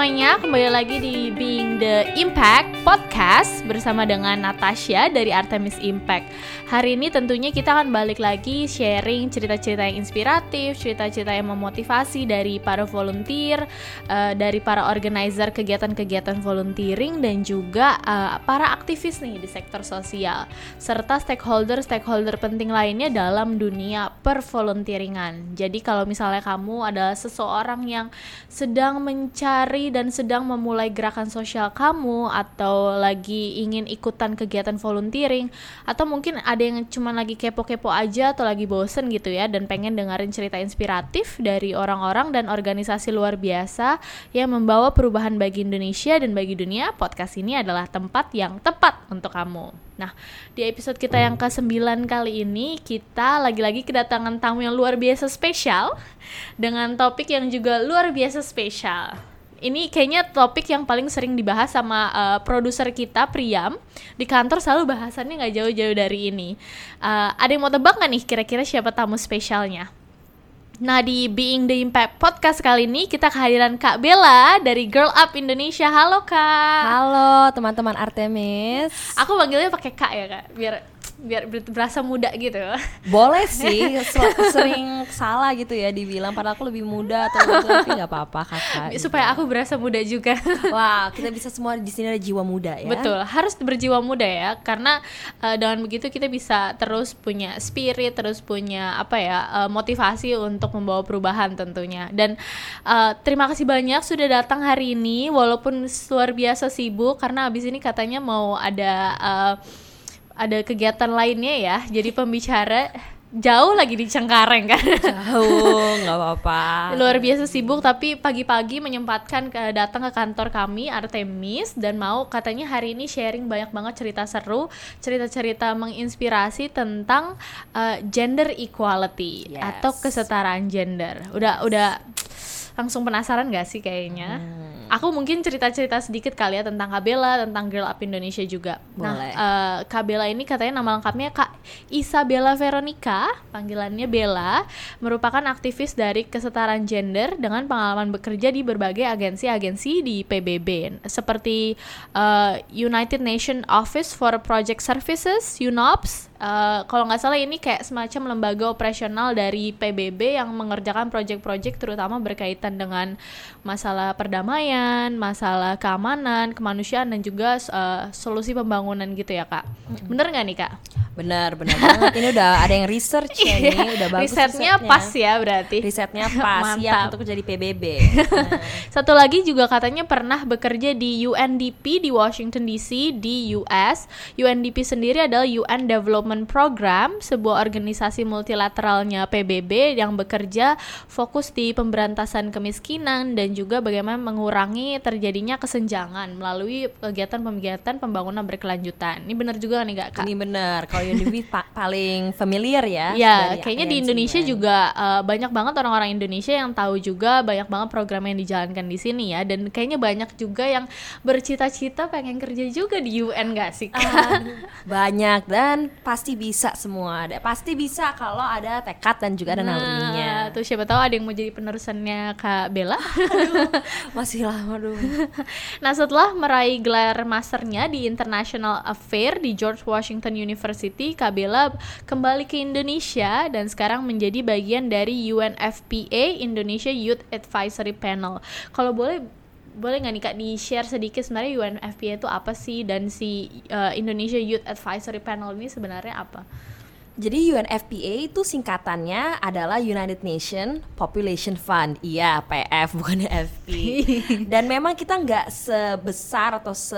semuanya, kembali lagi di Being the Impact Podcast bersama dengan Natasha dari Artemis Impact. Hari ini tentunya kita akan balik lagi sharing cerita-cerita yang inspiratif, cerita-cerita yang memotivasi dari para volunteer, uh, dari para organizer kegiatan-kegiatan volunteering dan juga uh, para aktivis nih di sektor sosial serta stakeholder-stakeholder penting lainnya dalam dunia pervolunteeringan. Jadi kalau misalnya kamu adalah seseorang yang sedang mencari dan sedang memulai gerakan sosial kamu atau lagi ingin ikutan kegiatan volunteering atau mungkin ada yang cuma lagi kepo-kepo aja atau lagi bosen gitu ya dan pengen dengerin cerita inspiratif dari orang-orang dan organisasi luar biasa yang membawa perubahan bagi Indonesia dan bagi dunia, podcast ini adalah tempat yang tepat untuk kamu. Nah, di episode kita yang ke-9 kali ini kita lagi-lagi kedatangan tamu yang luar biasa spesial dengan topik yang juga luar biasa spesial. Ini kayaknya topik yang paling sering dibahas sama uh, produser kita Priam di kantor selalu bahasannya nggak jauh-jauh dari ini. Uh, ada yang mau tebak nggak nih kira-kira siapa tamu spesialnya? Nah di Being the Impact podcast kali ini kita kehadiran Kak Bella dari Girl Up Indonesia. Halo Kak. Halo teman-teman Artemis. Aku panggilnya pakai Kak ya Kak, biar biar berasa muda gitu. Boleh sih sering salah gitu ya dibilang padahal aku lebih muda atau gitu tapi nggak apa-apa kakak supaya gitu. aku berasa muda juga. Wah kita bisa semua di sini ada jiwa muda ya. Betul harus berjiwa muda ya karena uh, dengan begitu kita bisa terus punya spirit terus punya apa ya uh, motivasi untuk membawa perubahan tentunya. Dan uh, terima kasih banyak sudah datang hari ini walaupun luar biasa sibuk karena abis ini katanya mau ada uh, ada kegiatan lainnya ya. Jadi pembicara jauh lagi di Cengkareng kan? Jauh nggak apa-apa. Luar biasa sibuk tapi pagi-pagi menyempatkan ke datang ke kantor kami Artemis dan mau katanya hari ini sharing banyak banget cerita seru cerita-cerita menginspirasi tentang uh, gender equality yes. atau kesetaraan gender. Udah udah langsung penasaran gak sih kayaknya hmm aku mungkin cerita-cerita sedikit kali ya tentang Kabela, tentang Girl Up Indonesia juga. Nah, Boleh. Nah, uh, Kabela ini katanya nama lengkapnya Kak Isabella Veronica, panggilannya Bella, merupakan aktivis dari kesetaraan gender dengan pengalaman bekerja di berbagai agensi-agensi di PBB seperti uh, United Nations Office for Project Services, UNOPS, Uh, kalau nggak salah ini kayak semacam lembaga operasional dari PBB yang mengerjakan proyek-proyek terutama berkaitan dengan masalah perdamaian, masalah keamanan, kemanusiaan dan juga uh, solusi pembangunan gitu ya kak. Bener nggak nih kak? Benar, benar banget. Ini udah ada yang research ya iya, udah bagus risetnya. risetnya pas ya berarti. Risetnya pas, siap untuk jadi PBB. Nah. Satu lagi juga katanya pernah bekerja di UNDP di Washington DC di US. UNDP sendiri adalah UN Development Program, sebuah organisasi multilateralnya PBB yang bekerja fokus di pemberantasan kemiskinan dan juga bagaimana mengurangi terjadinya kesenjangan melalui kegiatan-kegiatan pembangunan berkelanjutan. Ini benar juga nih Kak? Ini benar. Kalau UNDP pa paling familiar ya. Ya, kayaknya di Indonesia juga uh, banyak banget orang-orang Indonesia yang tahu juga banyak banget program yang dijalankan di sini ya dan kayaknya banyak juga yang bercita-cita pengen kerja juga di UN gak sih? Uh, banyak dan pasti bisa semua. Ada pasti bisa kalau ada tekad dan juga ada nah. Tuh siapa tahu ada yang mau jadi penerusannya Kak Bella. Aduh, masih lama dulu. nah, setelah meraih gelar masternya di International Affair di George Washington University City, Kabela kembali ke Indonesia dan sekarang menjadi bagian dari UNFPA Indonesia Youth Advisory Panel. Kalau boleh boleh nggak nih kak di share sedikit sebenarnya UNFPA itu apa sih dan si uh, Indonesia Youth Advisory Panel ini sebenarnya apa? Jadi UNFPA itu singkatannya adalah United Nation Population Fund. Iya, PF bukan FP. Dan memang kita nggak sebesar atau se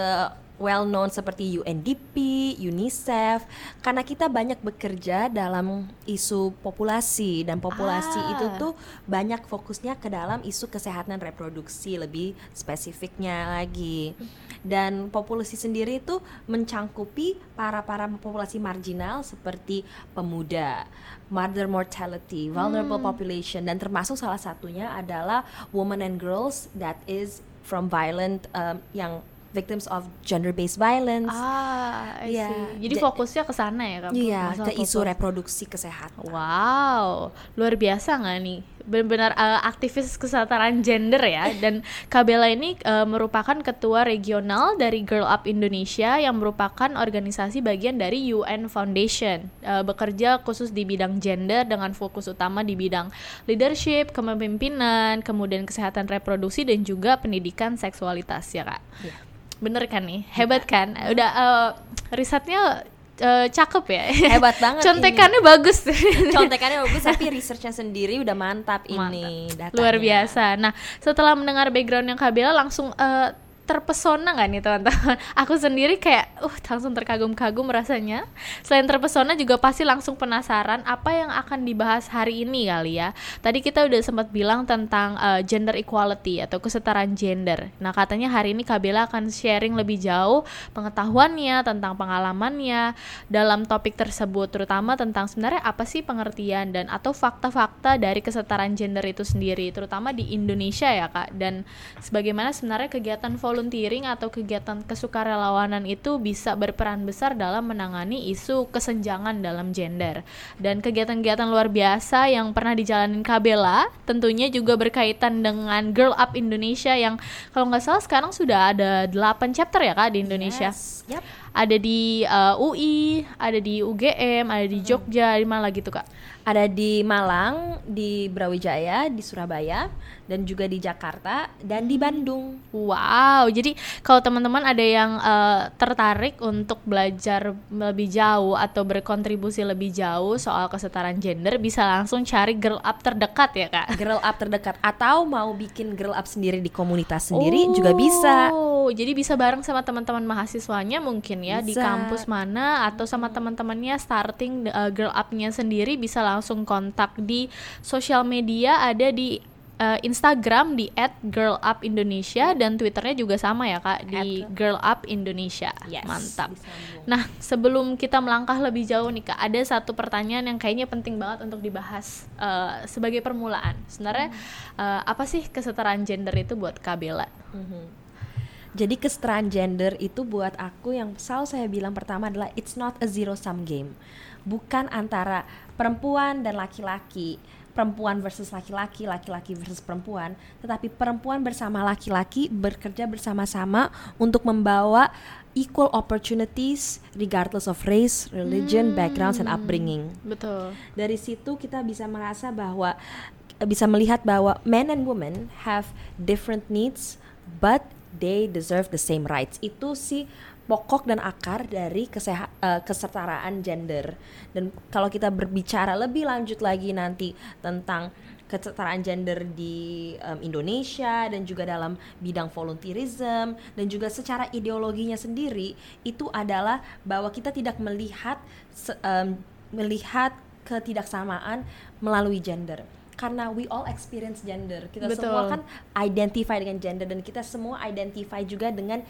well known seperti UNDP, UNICEF karena kita banyak bekerja dalam isu populasi dan populasi ah. itu tuh banyak fokusnya ke dalam isu kesehatan reproduksi lebih spesifiknya lagi. Dan populasi sendiri itu mencangkupi para-para populasi marginal seperti pemuda, mother mortality, vulnerable hmm. population dan termasuk salah satunya adalah women and girls that is from violent um, yang victims of gender-based violence. Ah, I yeah. see. Jadi fokusnya ke sana ya, Iya, ke isu reproduksi kesehatan. Wow, luar biasa nggak nih? benar-benar uh, aktivis kesetaraan gender ya dan Kabela ini uh, merupakan ketua regional dari Girl Up Indonesia yang merupakan organisasi bagian dari UN Foundation uh, bekerja khusus di bidang gender dengan fokus utama di bidang leadership, kepemimpinan, kemudian kesehatan reproduksi dan juga pendidikan seksualitas ya kak. Yeah. Bener kan nih, hebat kan? Udah uh, risetnya uh, cakep ya. Hebat banget. Contekannya ini. bagus. Contekannya bagus tapi researchnya sendiri udah mantap, mantap. ini datanya. Luar biasa. Nah, setelah mendengar background yang Kabila langsung uh, terpesona nggak nih teman-teman? Aku sendiri kayak, uh, langsung terkagum-kagum rasanya. Selain terpesona juga pasti langsung penasaran apa yang akan dibahas hari ini kali ya. Tadi kita udah sempat bilang tentang uh, gender equality atau kesetaraan gender. Nah katanya hari ini Kabela akan sharing lebih jauh pengetahuannya tentang pengalamannya dalam topik tersebut, terutama tentang sebenarnya apa sih pengertian dan atau fakta-fakta dari kesetaraan gender itu sendiri, terutama di Indonesia ya kak. Dan sebagaimana sebenarnya kegiatan volunteering atau kegiatan kesukarelawanan itu bisa berperan besar dalam menangani isu kesenjangan dalam gender. Dan kegiatan-kegiatan luar biasa yang pernah dijalani Kabela tentunya juga berkaitan dengan Girl Up Indonesia yang kalau nggak salah sekarang sudah ada 8 chapter ya Kak di Indonesia. Yes. Yep. Ada di uh, UI, ada di UGM, ada di Jogja, di mana lagi tuh Kak? Ada di Malang, di Brawijaya, di Surabaya, dan juga di Jakarta dan di Bandung. Wow, jadi kalau teman-teman ada yang uh, tertarik untuk belajar lebih jauh atau berkontribusi lebih jauh soal kesetaraan gender, bisa langsung cari girl up terdekat ya kak. Girl up terdekat atau mau bikin girl up sendiri di komunitas sendiri oh, juga bisa. Jadi bisa bareng sama teman-teman mahasiswanya mungkin ya bisa. di kampus mana atau sama teman-temannya starting uh, girl upnya sendiri bisa langsung kontak di sosial media ada di uh, Instagram di @girlupindonesia dan Twitternya juga sama ya kak di @girlupindonesia. Yes, Mantap. Nah sebelum kita melangkah lebih jauh nih kak, ada satu pertanyaan yang kayaknya penting banget untuk dibahas uh, sebagai permulaan. Sebenarnya hmm. uh, apa sih kesetaraan gender itu buat Kak Bella? Hmm. Jadi kesetaraan gender itu buat aku yang selalu saya bilang pertama adalah it's not a zero sum game. Bukan antara perempuan dan laki-laki, perempuan versus laki-laki, laki-laki versus perempuan, tetapi perempuan bersama laki-laki bekerja bersama-sama untuk membawa equal opportunities regardless of race, religion, hmm. backgrounds and upbringing. Betul. Dari situ kita bisa merasa bahwa bisa melihat bahwa men and women have different needs but they deserve the same rights. Itu sih pokok dan akar dari uh, kesetaraan gender. Dan kalau kita berbicara lebih lanjut lagi nanti tentang kesetaraan gender di um, Indonesia dan juga dalam bidang volunteerism dan juga secara ideologinya sendiri itu adalah bahwa kita tidak melihat um, melihat ketidaksamaan melalui gender karena we all experience gender. Kita Betul. semua kan identify dengan gender dan kita semua identify juga dengan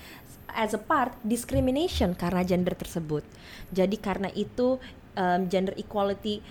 as a part discrimination karena gender tersebut. Jadi karena itu um, gender equality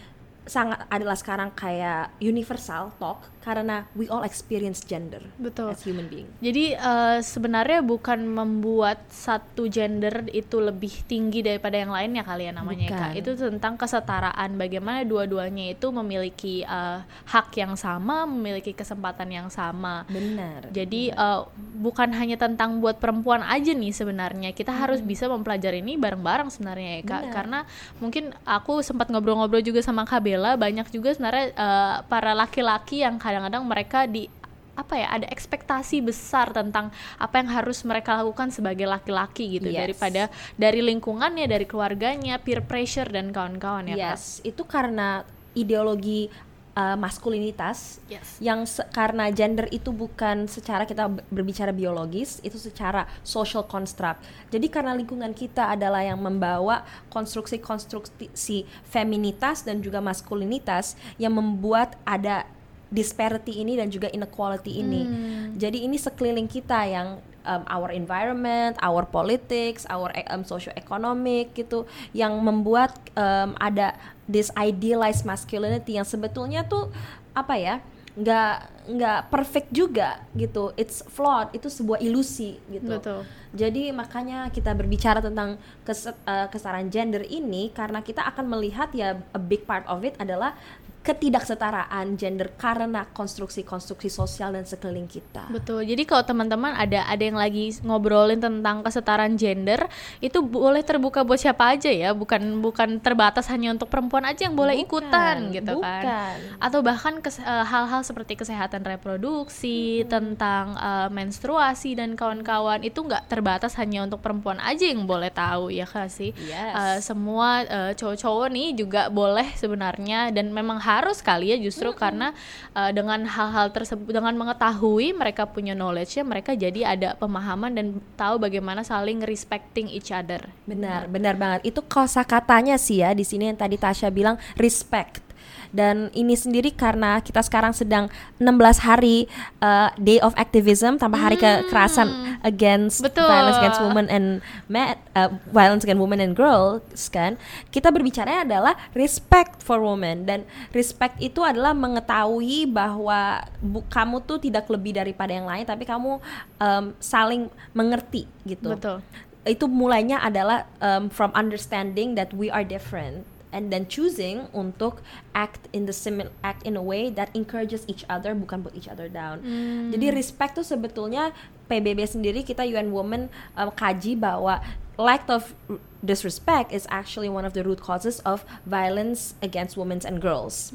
sangat adalah sekarang kayak universal talk karena we all experience gender Betul. as human being. Jadi uh, sebenarnya bukan membuat satu gender itu lebih tinggi daripada yang lainnya kali ya namanya bukan. kak. Itu tentang kesetaraan bagaimana dua-duanya itu memiliki uh, hak yang sama, memiliki kesempatan yang sama. Benar. Jadi benar. Uh, bukan hanya tentang buat perempuan aja nih sebenarnya. Kita hmm. harus bisa mempelajari ini bareng-bareng sebenarnya ya kak. Benar. Karena mungkin aku sempat ngobrol-ngobrol juga sama KB Bella banyak juga sebenarnya uh, para laki-laki yang kadang-kadang mereka di apa ya ada ekspektasi besar tentang apa yang harus mereka lakukan sebagai laki-laki gitu. Yes. daripada dari lingkungannya dari keluarganya peer pressure dan kawan-kawan ya yes. Itu karena ideologi uh, maskulinitas yes. yang karena gender itu bukan secara kita berbicara biologis itu secara social construct jadi karena lingkungan kita adalah yang membawa konstruksi-konstruksi feminitas dan juga maskulinitas yang membuat ada disparity ini dan juga inequality ini hmm. jadi ini sekeliling kita yang um, our environment, our politics, our um, socio-economic gitu yang membuat um, ada this idealized masculinity yang sebetulnya tuh apa ya nggak nggak perfect juga gitu it's flawed itu sebuah ilusi gitu Betul. jadi makanya kita berbicara tentang kes, uh, kesetaraan gender ini karena kita akan melihat ya a big part of it adalah ketidaksetaraan gender karena konstruksi-konstruksi sosial dan sekeliling kita. Betul. Jadi kalau teman-teman ada ada yang lagi ngobrolin tentang kesetaraan gender, itu boleh terbuka buat siapa aja ya, bukan bukan terbatas hanya untuk perempuan aja yang boleh Bukan, ikutan gitu kan. bukan. Atau bahkan eh, hal-hal seperti kesehatan reproduksi, tentang eh, menstruasi dan kawan-kawan itu nggak terbatas hanya untuk perempuan aja yang boleh tahu ya kan sih. Yes. Eh, semua eh, cowok-cowok nih juga boleh sebenarnya dan memang harus kali ya justru karena eh, dengan hal-hal tersebut dengan mengetahui mereka punya knowledge-nya mereka jadi ada pemahaman dan tahu bagaimana saling respecting each other. Benar, benar banget. Itu kosakatanya sih ya di sini yang tadi Tasya bilang respect. Dan ini sendiri karena kita sekarang sedang 16 hari uh, Day of Activism tanpa hari kekerasan against Hmm. Betul. violence against women and men, uh, violence against women and girls kan. Kita berbicara adalah respect for women dan respect itu adalah mengetahui bahwa bu- kamu tuh tidak lebih daripada yang lain tapi kamu um, saling mengerti gitu Betul. itu mulainya adalah um, from understanding that we are different and then choosing untuk act in the simil act in a way that encourages each other bukan put each other down. Jadi respect tuh sebetulnya PBB sendiri kita UN Women um, kaji bahwa lack of disrespect is actually one of the root causes of violence against women and girls,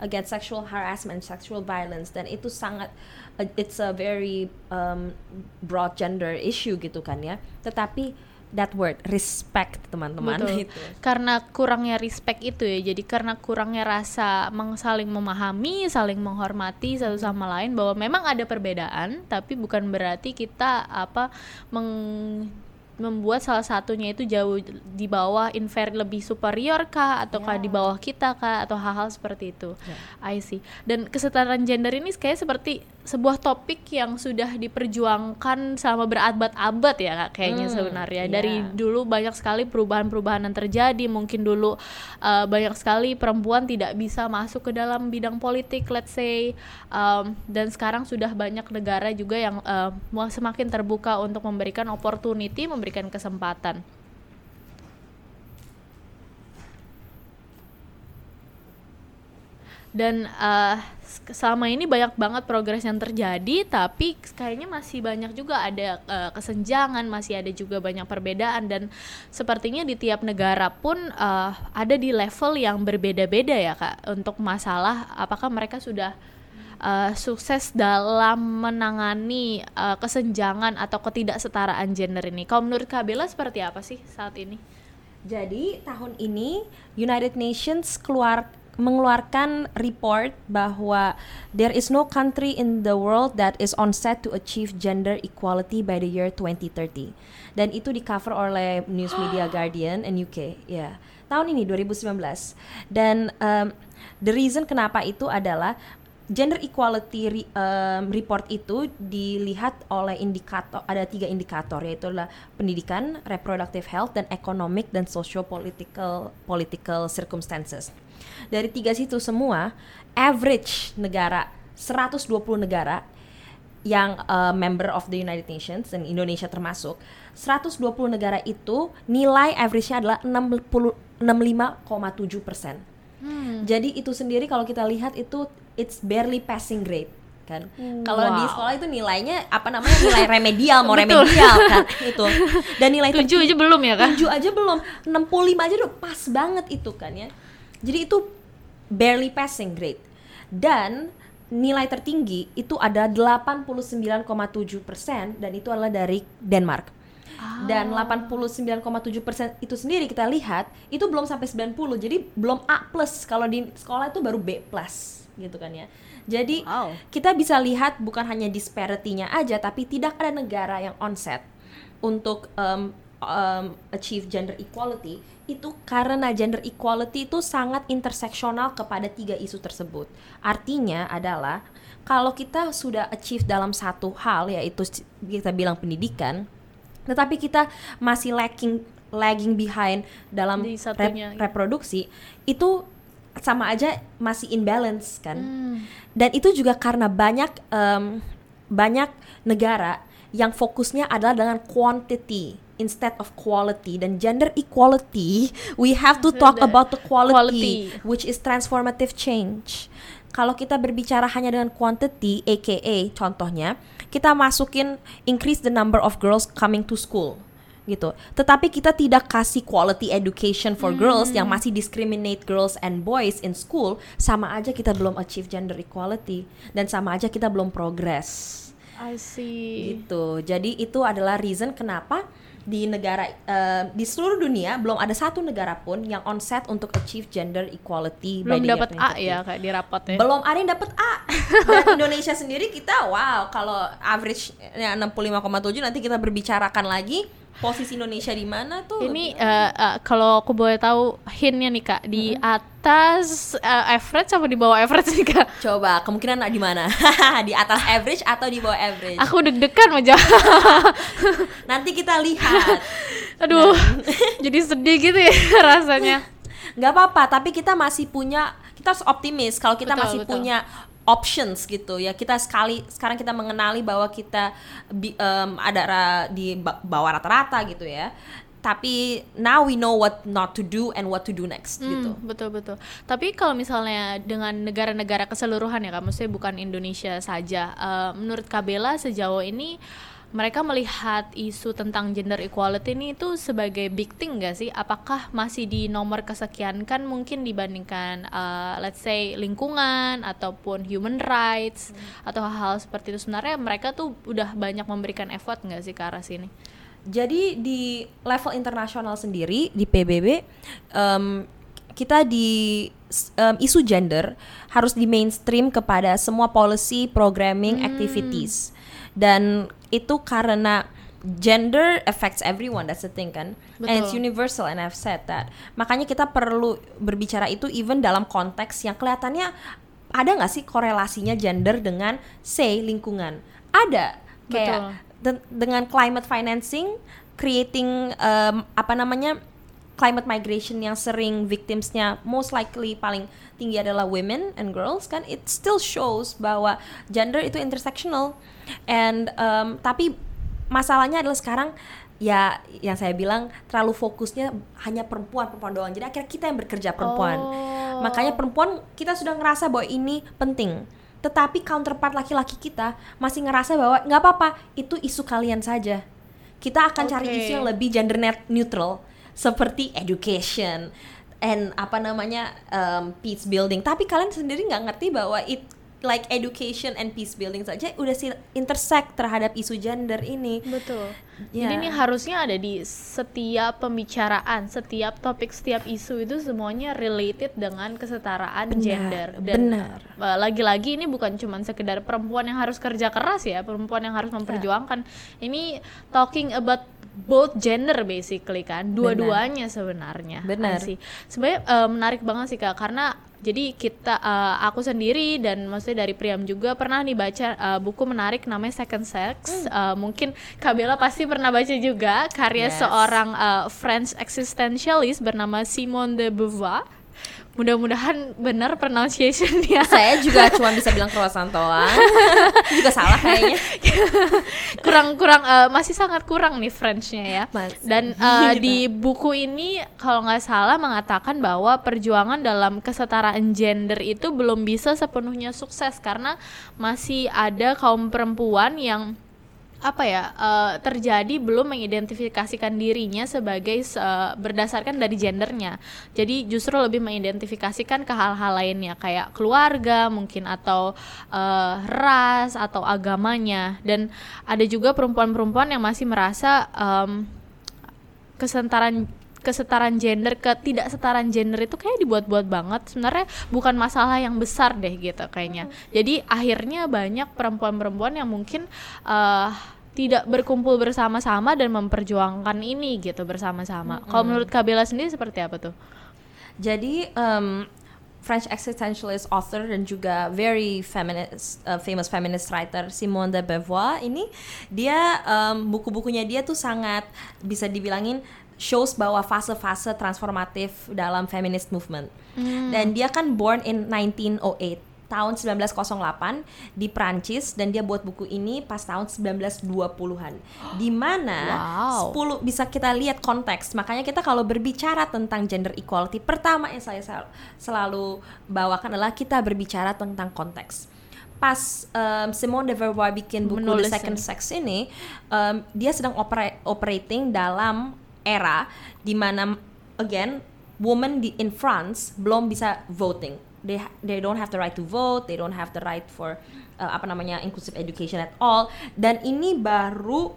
against sexual harassment, sexual violence dan itu sangat uh, it's a very um, broad gender issue gitu kan ya. Tetapi that word respect teman-teman Betul. itu. Karena kurangnya respect itu ya. Jadi karena kurangnya rasa meng- saling memahami, saling menghormati satu sama lain bahwa memang ada perbedaan, tapi bukan berarti kita apa meng membuat salah satunya itu jauh di bawah inferior lebih superior kah atau kah Ya. di bawah kita kah atau hal-hal seperti itu. Ya. I see. Dan kesetaraan gender ini kayak seperti sebuah topik yang sudah diperjuangkan selama berabad-abad ya Kak, kayaknya Hmm, sebenarnya. iya. Dari dulu banyak sekali perubahan-perubahan yang terjadi. Mungkin dulu uh, banyak sekali perempuan tidak bisa masuk ke dalam bidang politik, let's say. Um, dan sekarang sudah banyak negara juga yang uh, semakin terbuka untuk memberikan opportunity, memberikan kesempatan. Dan uh, selama ini banyak banget progres yang terjadi tapi kayaknya masih banyak juga ada uh, kesenjangan masih ada juga banyak perbedaan. Dan sepertinya di tiap negara pun uh, ada di level yang berbeda-beda ya kak untuk masalah apakah mereka sudah uh, sukses dalam menangani uh, kesenjangan atau ketidaksetaraan gender ini. Kalau menurut Kak Bella seperti apa sih saat ini? Jadi tahun ini United Nations keluar mengeluarkan report bahwa there is no country in the world that is on set to achieve gender equality by the year 2030. Dan itu di cover oleh news media Guardian and UK. Ya. Tahun ini 2019. Dan um, the reason kenapa itu adalah gender equality re- um, report itu dilihat oleh indikator ada tiga indikator yaitu adalah pendidikan, reproductive health dan economic dan socio political political circumstances. Dari tiga situ semua average negara 120 negara yang uh, member of the United Nations dan Indonesia termasuk 120 negara itu nilai average-nya adalah 60 65,7 persen. Jadi itu sendiri kalau kita lihat itu it's barely passing grade kan. Kalau di sekolah itu nilainya apa namanya nilai remedial mau Betul. remedial kan itu. Dan nilai tujuh aja belum ya kak 7 aja belum 65 aja udah pas banget itu kan ya jadi itu barely passing grade. Dan nilai tertinggi itu ada 89,7 persen dan itu adalah dari Denmark. Dan 89,7 persen itu sendiri kita lihat itu belum sampai 90 jadi belum A plus. Kalau di sekolah itu baru B plus gitu kan ya. Jadi Wow. kita bisa lihat bukan hanya disparity-nya aja tapi tidak ada negara yang onset untuk um, um, achieve gender equality itu karena gender equality itu sangat interseksional kepada tiga isu tersebut. Artinya adalah kalau kita sudah achieve dalam satu hal yaitu kita bilang pendidikan, tetapi kita masih lacking lagging behind dalam Di rep- satunya, iya. reproduksi itu sama aja masih imbalance kan Hmm. dan itu juga karena banyak em, banyak negara yang fokusnya adalah dengan quantity instead of quality dan gender equality we have to talk about the quality, Quality. which is transformative change kalau kita berbicara hanya dengan quantity aka contohnya kita masukin increase the number of girls coming to school gitu. Tetapi kita tidak kasih quality education for girls yang masih discriminate girls and boys in school, sama aja kita belum achieve gender equality dan sama aja kita belum progress I see. gitu. Jadi itu adalah reason kenapa di negara eh, di seluruh dunia belum ada satu negara pun yang on set untuk achieve gender equality Belum dapat A 2030. ya kayak di rapotnya. Belum ada yang dapat A. Dan Indonesia sendiri kita wow, kalau average ya 65,7 nanti kita berbicarakan lagi posisi Indonesia di mana tuh. Ini eh, eh, kalau aku boleh tahu hintnya nih kak di atas eh, average apa di bawah average nih kak? coba kemungkinan di mana? di atas average atau di bawah average? Aku deg-degan menjawab. Nanti kita lihat. Aduh, jadi sedih gitu ya rasanya. nggak apa-apa tapi kita masih punya kita harus optimis kalau kita Betul, masih betul. punya options gitu ya kita sekali sekarang kita mengenali bahwa kita bi- em, ada ra- di ba- bawah rata-rata gitu ya tapi now we know what not to do and what to do next gitu Hmm, betul betul. Tapi kalau misalnya dengan negara-negara keseluruhan ya, kak, maksudnya bukan Indonesia saja. eh, menurut Kabela sejauh ini mereka melihat isu tentang gender equality ini itu sebagai big thing gak sih? Apakah masih di nomor kesekian kan mungkin dibandingkan eh, let's say lingkungan ataupun human rights atau hal-hal seperti itu sebenarnya mereka tuh udah banyak memberikan effort nggak sih ke arah sini? Jadi di level internasional sendiri di PBB em, kita di em, isu gender harus di mainstream kepada semua policy, programming, activities dan itu karena gender affects everyone that's the thing kan and it's Betul. universal and I've said that makanya kita perlu berbicara itu even dalam konteks yang kelihatannya ada nggak sih korelasinya gender dengan say lingkungan ada kayak Betul. de- dengan climate financing creating um, apa namanya climate migration yang sering victimsnya most likely paling tinggi adalah women and girls kan? It still shows bahwa gender itu intersectional. And um, tapi masalahnya adalah sekarang ya yang saya bilang terlalu fokusnya hanya perempuan perempuan doang. Jadi akhirnya kita yang bekerja perempuan. Oh. makanya perempuan kita sudah ngerasa bahwa ini penting. Tetapi counterpart laki-laki kita masih ngerasa bahwa nggak apa-apa itu isu kalian saja. Kita akan cari Oke. isu yang lebih gender net neutral seperti education and apa namanya um, peace building tapi kalian sendiri nggak ngerti bahwa it like education and peace building saja udah sih intersect terhadap isu gender ini Betul. Ya. Jadi ini harusnya ada di setiap pembicaraan, setiap topik, setiap isu itu semuanya related dengan kesetaraan Benar, gender. benar. uh, lagi-lagi ini bukan cuma sekedar perempuan yang harus kerja keras ya, perempuan yang harus memperjuangkan. Ini talking about both gender basically kan, dua-duanya sebenarnya. Benar. See. Sebenarnya uh, menarik banget sih kak, karena jadi kita uh, aku sendiri dan maksudnya dari Priam juga pernah nih baca uh, buku menarik namanya Second Sex. Uh, mungkin Kak Bella pasti pernah baca juga karya Yes. seorang uh, French existentialist bernama Simone de Beauvoir. Mudah-mudahan benar pronunciation-nya. saya juga cuma bisa bilang croissant doang juga salah kayaknya kurang-kurang uh, masih sangat kurang nih French-nya ya. Mas- Dan uh, di buku ini kalau nggak salah mengatakan bahwa perjuangan dalam kesetaraan gender itu belum bisa sepenuhnya sukses karena masih ada kaum perempuan yang apa ya uh, terjadi belum mengidentifikasikan dirinya sebagai uh, berdasarkan dari gendernya. Jadi justru lebih mengidentifikasikan ke hal-hal lainnya kayak keluarga mungkin atau uh, ras atau agamanya. Dan ada juga perempuan-perempuan yang masih merasa um, kesetaraan kesetaraan gender ketidaksetaraan gender itu kayak dibuat-buat banget. Sebenarnya bukan masalah yang besar deh gitu kayaknya. Jadi akhirnya banyak perempuan-perempuan yang mungkin eh, tidak berkumpul bersama-sama dan memperjuangkan ini gitu bersama-sama. Kalau menurut Kabela sendiri seperti apa tuh? Jadi um, French existentialist author dan juga very feminist, uh, famous feminist writer Simone de Beauvoir ini dia um, buku-bukunya dia tuh sangat bisa dibilangin shows bahwa fase-fase transformatif dalam feminist movement. Dan dia kan born in 1908 tahun 1908 di Prancis dan dia buat buku ini pas tahun 1920-an. Di mana Wow. 10 bisa kita lihat konteks. Makanya kita kalau berbicara tentang gender equality, pertama yang saya sel- selalu bawakan adalah kita berbicara tentang konteks. Pas um, Simone de Beauvoir bikin buku Menulis The Second ini. Sex ini, um, dia sedang opera- operating dalam era di mana again women di in France belum bisa voting. They they don't have the right to vote, they don't have the right for uh, apa namanya inclusive education at all. Dan ini baru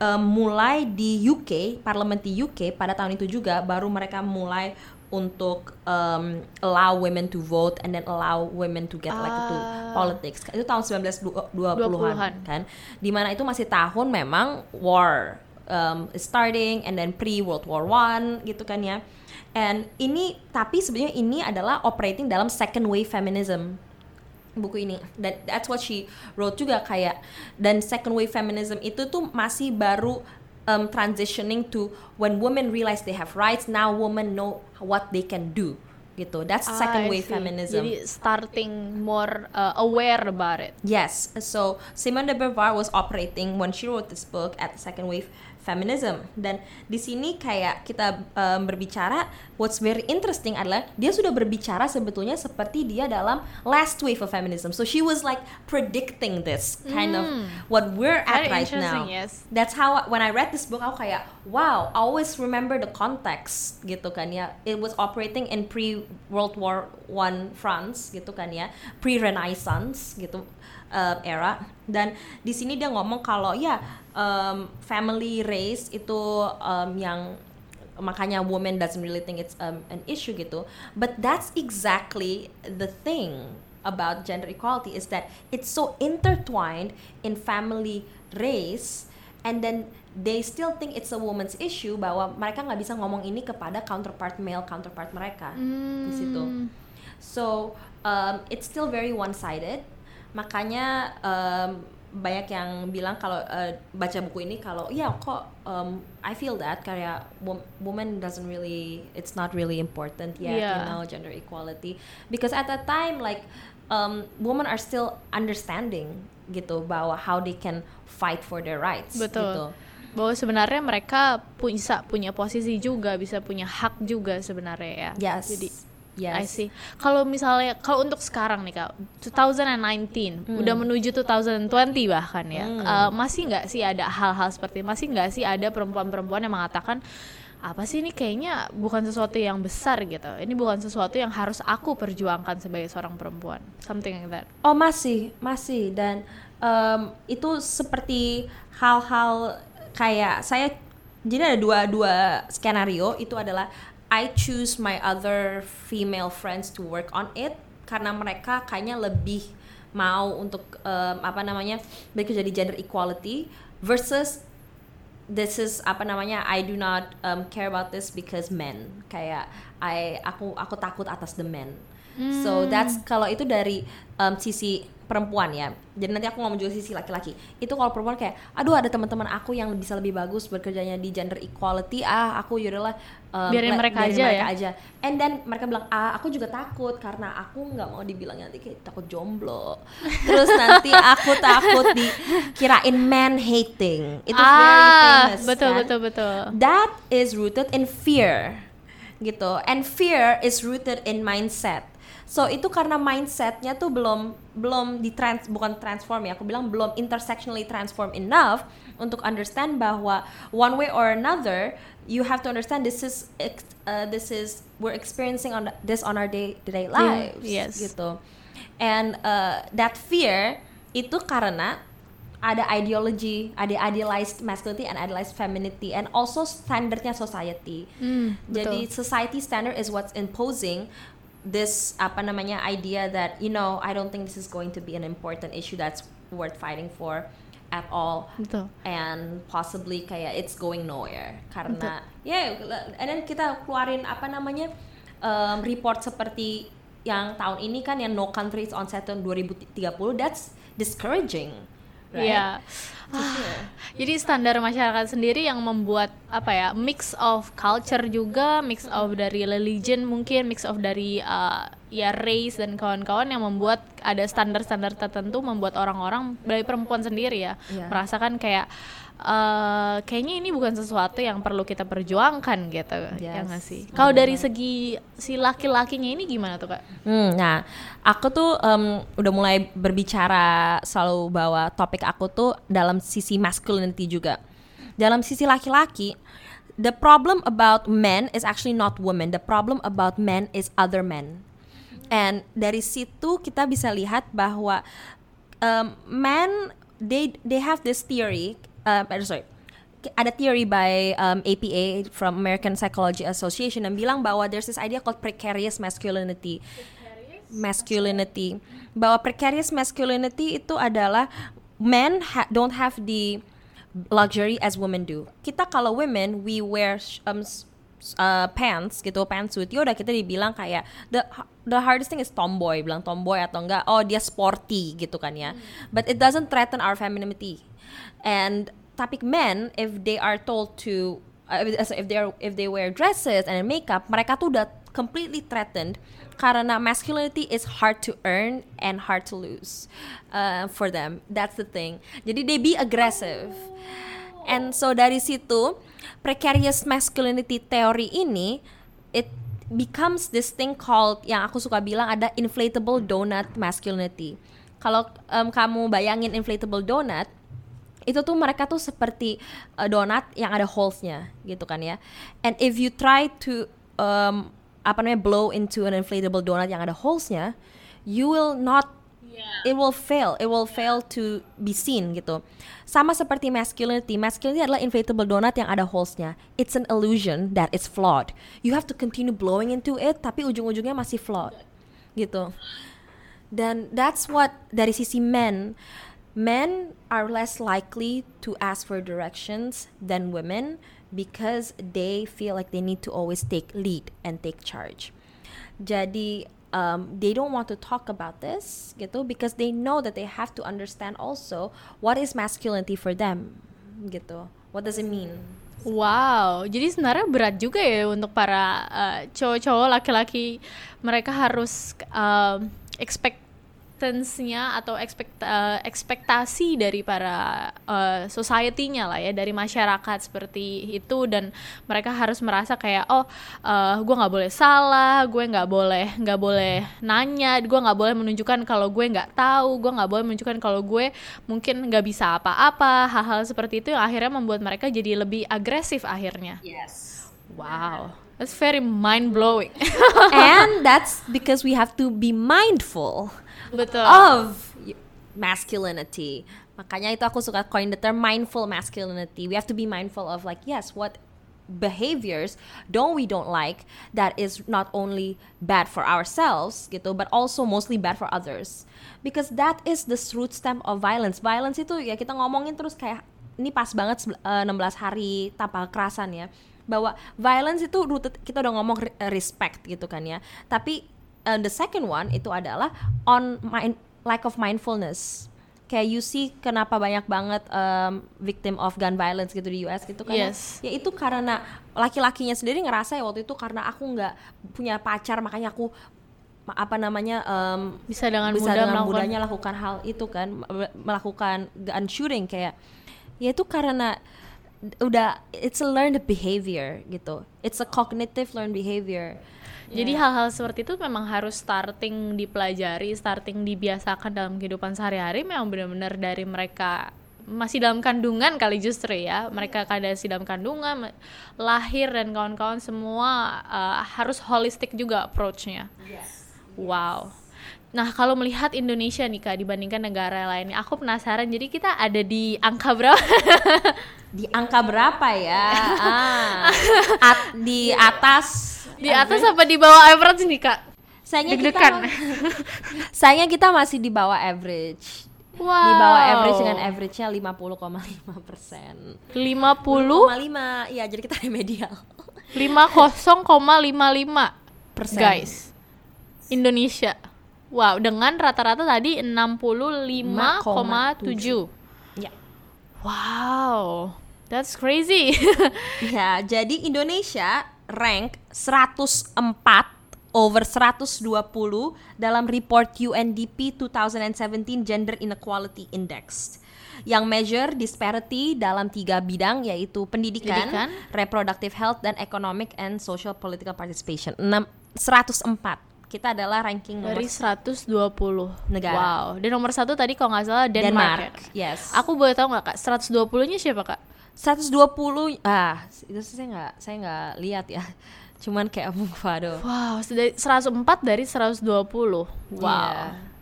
um, mulai di UK, parlemen di UK pada tahun itu juga baru mereka mulai untuk um, allow women to vote and then allow women to get elected to Ah. politics. Itu tahun 1920-an 20-an. kan. Di mana itu masih tahun memang war um, starting and then pre World War One gitu kan ya. And ini tapi sebenarnya ini adalah operating dalam second wave feminism. Buku ini. Dan that's what she wrote juga kayak dan second wave feminism itu tuh masih baru um, transitioning to when women realize they have rights now women know what they can do gitu. That's Ah, second wave feminism. Jadi starting more uh, aware about it. Yes, so Simone de Beauvoir was operating when she wrote this book at second wave feminism. Dan di sini kayak kita um, berbicara what's very interesting adalah dia sudah berbicara sebetulnya seperti dia dalam last wave of feminism. So she was like predicting this kind of what we're at Hmm. Very right now. yes. that's how when I read this book aku kayak wow I always remember the context gitu kan ya. It was operating in pre World War One France gitu kan ya. Pre Renaissance gitu uh, era. Dan di sini dia ngomong kalau ya um, family race itu um, yang makanya woman doesn't really think it's um, an issue gitu. But that's exactly the thing about gender equality is that it's so intertwined in family race and then they still think it's a woman's issue bahwa mereka nggak bisa ngomong ini kepada counterpart male counterpart mereka. Di situ. So um, it's still very one sided makanya um, banyak yang bilang kalau uh, baca buku ini kalau ya kok um, I feel that kayak wom- woman doesn't really it's not really important yet you Yeah. know gender equality because at that time like um, women are still understanding gitu bahwa how they can fight for their rights Betul. gitu. Bahwa sebenarnya mereka bisa punya posisi juga, bisa punya hak juga sebenarnya ya. Yes. Jadi yes. I see. Kalau misalnya kalau untuk sekarang nih Kak, 2019 udah menuju 2020 bahkan ya. eh, masih nggak sih ada hal-hal seperti masih nggak sih ada perempuan-perempuan yang mengatakan apa sih ini kayaknya bukan sesuatu yang besar gitu. Ini bukan sesuatu yang harus aku perjuangkan sebagai seorang perempuan. Something like that. Oh masih, masih dan em, itu seperti hal-hal kayak saya jadi ada dua dua skenario itu adalah I choose my other female friends to work on it karena mereka kayaknya lebih mau untuk em, apa namanya bekerja di gender equality versus this is apa namanya I do not um, care about this because men. Kayak I aku aku takut atas the men so that's kalau itu dari um, sisi perempuan ya. Jadi nanti aku ngomong juga sisi laki-laki. Itu kalau perempuan kayak aduh ada teman-teman aku yang bisa lebih bagus bekerjanya di gender equality. Ah aku yaudahlah um, Biarin mereka biarin aja mereka ya. aja. And then mereka bilang ah aku juga takut karena aku nggak mau dibilang nanti kayak takut jomblo. Terus nanti aku takut dikirain man hating. Itu very ah, famous betul kan? betul betul. that is rooted in fear gitu. And fear is rooted in mindset so itu karena mindsetnya tuh belum belum ditrans bukan transform ya aku bilang belum intersectionally transform enough untuk understand bahwa one way or another you have to understand this is uh, this is we're experiencing on this on our day to day lives yes. gitu and uh, that fear itu karena ada ideology, ada idealized masculinity and idealized femininity, and also standarnya society. Hmm, Jadi betul. society standard is what's imposing this apa namanya idea that you know I don't think this is going to be an important issue that's worth fighting for at all Betul. and possibly kayak it's going nowhere karena ya and then kita keluarin apa namanya um, report seperti yang tahun ini kan yang No Countries on Set tahun 2030 that's discouraging right? Iya. Ah, jadi standar masyarakat sendiri yang membuat apa ya mix of culture juga, mix of dari religion mungkin, mix of dari uh, ya race dan kawan-kawan yang membuat ada standar-standar tertentu membuat orang-orang dari perempuan sendiri ya Iya. merasakan kayak eh kayaknya ini bukan sesuatu yang perlu kita perjuangkan gitu ya Yes, nggak sih? Kalau dari segi si laki-lakinya ini gimana tuh kak? Hmm, nah, aku tuh em, udah mulai berbicara selalu bahwa topik aku tuh dalam sisi masculinity juga. Dalam sisi laki-laki, the problem about men is actually not women. The problem about men is other men. And dari situ kita bisa lihat bahwa um, men they they have this theory. Uh, sorry, ada theory by um, APA from American Psychology Association yang bilang bahwa there's this idea called precarious masculinity. Masculinity. Bahwa precarious masculinity itu adalah men ha- don't have the luxury as women do. Kita kalau women we wear um, uh, pants gitu, pantsuit. Ya udah kita dibilang kayak the the hardest thing is tomboy, bilang tomboy atau enggak oh dia sporty gitu kan ya. But it doesn't threaten our femininity. And tapi men if they are told to uh, if they are if they wear dresses and makeup, mereka tuh udah completely threatened karena masculinity is hard to earn and hard to lose uh, for them. That's the thing. Jadi they be aggressive. And so dari situ precarious masculinity teori ini it becomes this thing called yang aku suka bilang ada inflatable donut masculinity. Kalau em, kamu bayangin inflatable donut itu tuh mereka tuh seperti uh, donat yang ada holes-nya gitu kan ya. And if you try to um, apa namanya blow into an inflatable donut yang ada holes-nya, you will not it will fail. It will fail to be seen gitu. Sama seperti masculinity. Masculinity adalah inflatable donut yang ada holes-nya. It's an illusion that is flawed. You have to continue blowing into it tapi ujung-ujungnya masih flawed. Gitu. Dan that's what dari sisi men men are less likely to ask for directions than women because they feel like they need to always take lead and take charge. Jadi um, they don't want to talk about this gitu because they know that they have to understand also what is masculinity for them gitu. What does it mean? Wow, jadi sebenarnya berat juga ya untuk para uh, cowok-cowok laki-laki mereka harus um, expectance-nya atau expect, uh, ekspektasi dari para uh, society-nya lah ya dari masyarakat seperti itu dan mereka harus merasa kayak oh uh, gue nggak boleh salah, gue nggak boleh nggak boleh nanya, gue nggak boleh menunjukkan kalau gue nggak tahu, gue nggak boleh menunjukkan kalau gue mungkin nggak bisa apa-apa, hal-hal seperti itu yang akhirnya membuat mereka jadi lebih agresif akhirnya. Yes. Wow, that's very mind blowing. and that's because we have to be mindful Betul. of masculinity. Makanya itu aku suka coin the term mindful masculinity. We have to be mindful of like yes, what behaviors don't we don't like that is not only bad for ourselves gitu but also mostly bad for others because that is the root stem of violence violence itu ya kita ngomongin terus kayak ini pas banget sebel- eh, 16 hari tanpa kekerasan ya bahwa violence itu rooted kita udah ngomong re- respect gitu kan ya tapi uh, the second one itu adalah on mind lack of mindfulness kayak you see kenapa banyak banget um, victim of gun violence gitu di US gitu kan ya. Yes. ya itu karena laki-lakinya sendiri ngerasa ya waktu itu karena aku nggak punya pacar makanya aku apa namanya um, Bisa dengan bisa mudah dengan melakukan- mudahnya lakukan hal itu kan me- melakukan gun shooting kayak ya itu karena udah it's a learned behavior gitu it's a cognitive learned behavior Jadi hal-hal seperti itu memang harus starting dipelajari, starting dibiasakan dalam kehidupan sehari-hari memang benar-benar dari mereka masih dalam kandungan kali justru ya. Mereka kada masih dalam kandungan, lahir dan kawan-kawan semua uh, harus holistik juga approach-nya. Wow. Nah, kalau melihat Indonesia nih Kak dibandingkan negara lainnya, aku penasaran. Jadi kita ada di angka berapa? di angka berapa ya ah, at- di atas di atas apa di bawah average nih Kak? sayangnya kita Deg-degan. sayangnya kita masih di bawah average Wow. di bawah average dengan average-nya 50,5 persen 50 5,5 iya jadi kita remedial 50,55 Persen. guys Indonesia wow dengan rata-rata tadi 65,7 Wow, that's crazy. Ya, jadi Indonesia rank 104 over 120 dalam report UNDP 2017 Gender Inequality Index yang measure disparity dalam tiga bidang yaitu pendidikan, Pendidikan. reproductive health dan economic and social political participation. 6 104. Kita adalah ranking nomor Dari 120 Negara. Wow. Dan nomor satu tadi kalau nggak salah Denmark. Denmark. ya? Yes. Aku boleh tahu nggak kak? 120-nya siapa kak? 120 ah itu saya nggak saya nggak lihat ya. Cuman kayak waduh. Wow, dari 104 dari 120. Wow. Iya.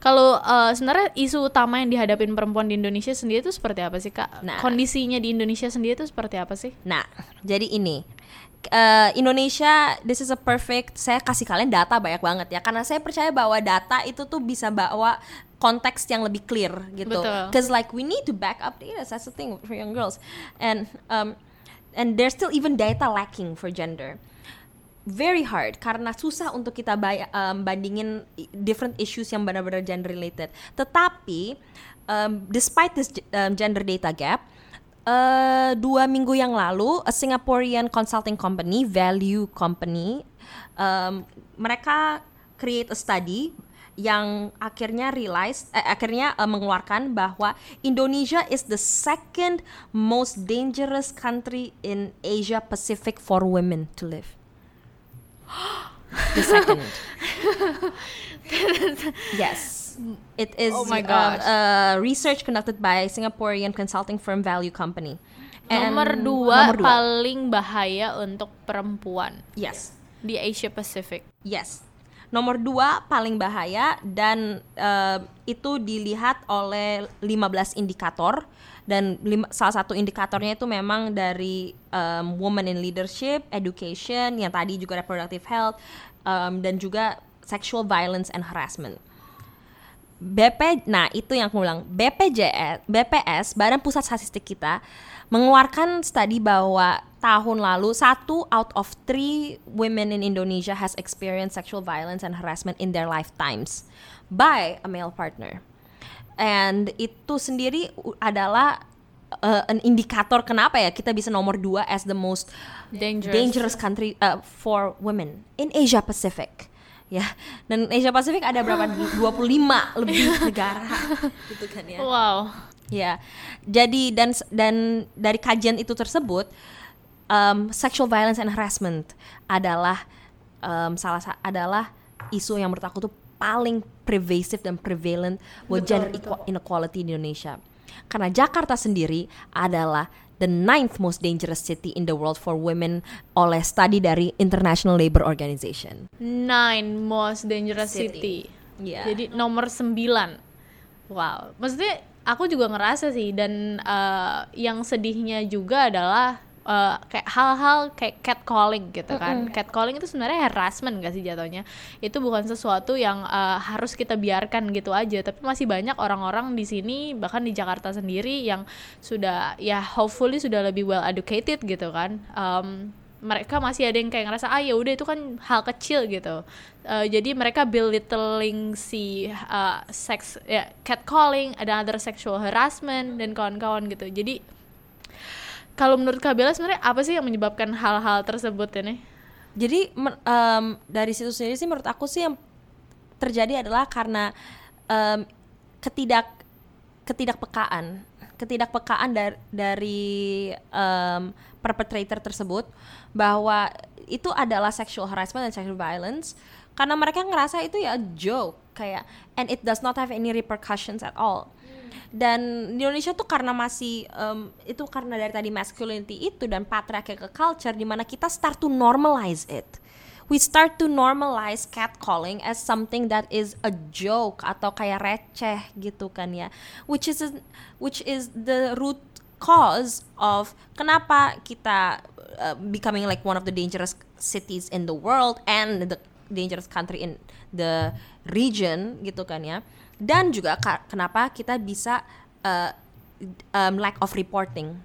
Kalau eh, sebenarnya isu utama yang dihadapin perempuan di Indonesia sendiri itu seperti apa sih kak? Nah. Kondisinya di Indonesia sendiri itu seperti apa sih? Nah, jadi ini eh, Indonesia, this is a perfect. Saya kasih kalian data banyak banget ya, karena saya percaya bahwa data itu tuh bisa bawa konteks yang lebih clear gitu. Betul. Cause like we need to back up data. That's the thing for young girls, and um, and there's still even data lacking for gender. Very hard karena susah untuk kita bay- um, bandingin different issues yang benar-benar gender related. Tetapi um, despite this um, gender data gap, eh dua minggu yang lalu, a Singaporean consulting company, Value Company, um, mereka create a study yang akhirnya realize, eh, akhirnya eh, mengeluarkan bahwa Indonesia is the second most dangerous country in Asia Pacific for women to live. the second. yes. It is Oh my gosh. uh, research conducted by Singaporean consulting firm Value Company. And nomor dua nomor dua. paling bahaya untuk perempuan Yes. di Asia Pacific. Yes. Nomor dua paling bahaya dan eh, itu dilihat oleh 15 indikator dan lima- salah satu indikatornya itu memang dari um, woman in leadership, education, yang tadi juga reproductive health um, dan juga sexual violence and harassment. BP, nah itu yang aku bilang BPJS, BPS, Badan Pusat Statistik kita mengeluarkan studi bahwa tahun lalu satu out of three women in Indonesia has experienced sexual violence and harassment in their lifetimes by a male partner. And itu sendiri adalah uh, an indikator kenapa ya kita bisa nomor dua as the most Dangerous. dangerous country uh, for women in Asia Pacific. Ya, dan Asia Pacific ada berapa? 25 lebih negara gitu kan ya. Wow. Ya, jadi dan dan dari kajian itu tersebut, um, sexual violence and harassment adalah um, salah sa- adalah isu yang menurut aku tuh paling pervasive dan prevalent buat Betul, gender betul. inequality di Indonesia. Karena Jakarta sendiri adalah the ninth most dangerous city in the world for women oleh studi dari International Labour Organization. Nine most dangerous city. City. Iya. Jadi nomor 9. Wow. Maksudnya aku juga ngerasa sih dan eh, yang sedihnya juga adalah eh, kayak hal-hal kayak catcalling gitu kan. Catcalling itu sebenarnya harassment gak sih jatuhnya? Itu bukan sesuatu yang eh, harus kita biarkan gitu aja, tapi masih banyak orang-orang di sini bahkan di Jakarta sendiri yang sudah ya hopefully sudah lebih well educated gitu kan. Em, mereka masih ada yang kayak ngerasa ah ya udah itu kan hal kecil gitu Eh, jadi mereka belittling si uh, sex ya catcalling ada other sexual harassment dan kawan-kawan gitu jadi kalau menurut Kak Bella sebenarnya apa sih yang menyebabkan hal-hal tersebut ini? Jadi em, dari situ sendiri sih menurut aku sih yang terjadi adalah karena em, ketidak ketidakpekaan. Ketidakpekaan dari dari em, perpetrator tersebut bahwa itu adalah sexual harassment dan sexual violence. Karena mereka ngerasa itu ya joke kayak and it does not have any repercussions at all dan di Indonesia tuh karena masih em, itu karena dari tadi masculinity itu dan patriarchal culture di mana kita start to normalize it. We start to normalize catcalling as something that is a joke atau kayak receh gitu kan ya. Which is which is the root cause of kenapa kita uh, becoming like one of the dangerous cities in the world and the dangerous country in the region gitu kan ya dan juga kenapa kita bisa uh, um, lack of reporting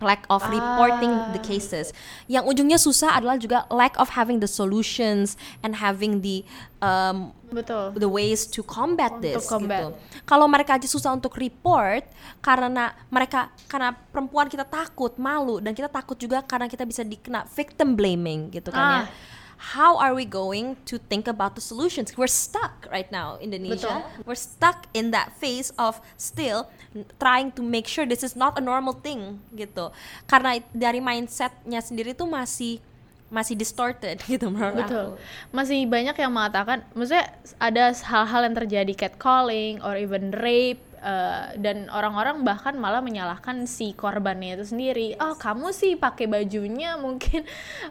lack of reporting the cases. Yang ujungnya susah adalah juga lack of having the solutions and having the um, Betul. the ways to combat this combat. gitu. Kalau mereka aja susah untuk report karena mereka karena perempuan kita takut, malu dan kita takut juga karena kita bisa dikena victim blaming gitu kan ya. How are we going to think about the solutions? We're stuck right now Indonesia. We're stuck in that phase of still trying to make sure this is not a normal thing gitu. Karena dari mindsetnya sendiri tuh masih masih distorted gitu menurut Betul. aku. Masih banyak yang mengatakan, maksudnya ada hal-hal yang terjadi catcalling or even rape uh, dan orang-orang bahkan malah menyalahkan si korbannya itu sendiri. Oh, kamu sih pakai bajunya mungkin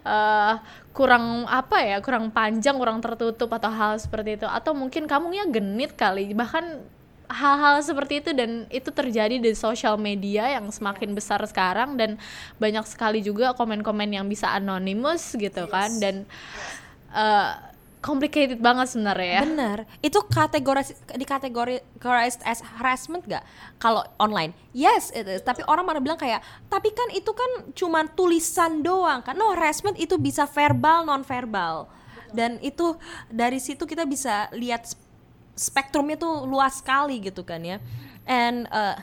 uh, kurang apa ya, kurang panjang, kurang tertutup atau hal seperti itu atau mungkin kamunya genit kali. Bahkan hal-hal seperti itu dan itu terjadi di sosial media yang semakin besar sekarang dan banyak sekali juga komen-komen yang bisa anonymous gitu kan dan uh, complicated banget sebenarnya ya. Bener, itu kategori dikategorized as harassment gak? Kalau online, yes it is. Tapi orang mana bilang kayak, tapi kan itu kan cuman tulisan doang kan? No, harassment itu bisa verbal, non verbal. Dan itu dari situ kita bisa lihat sp- spektrumnya tuh luas sekali gitu kan ya. And uh,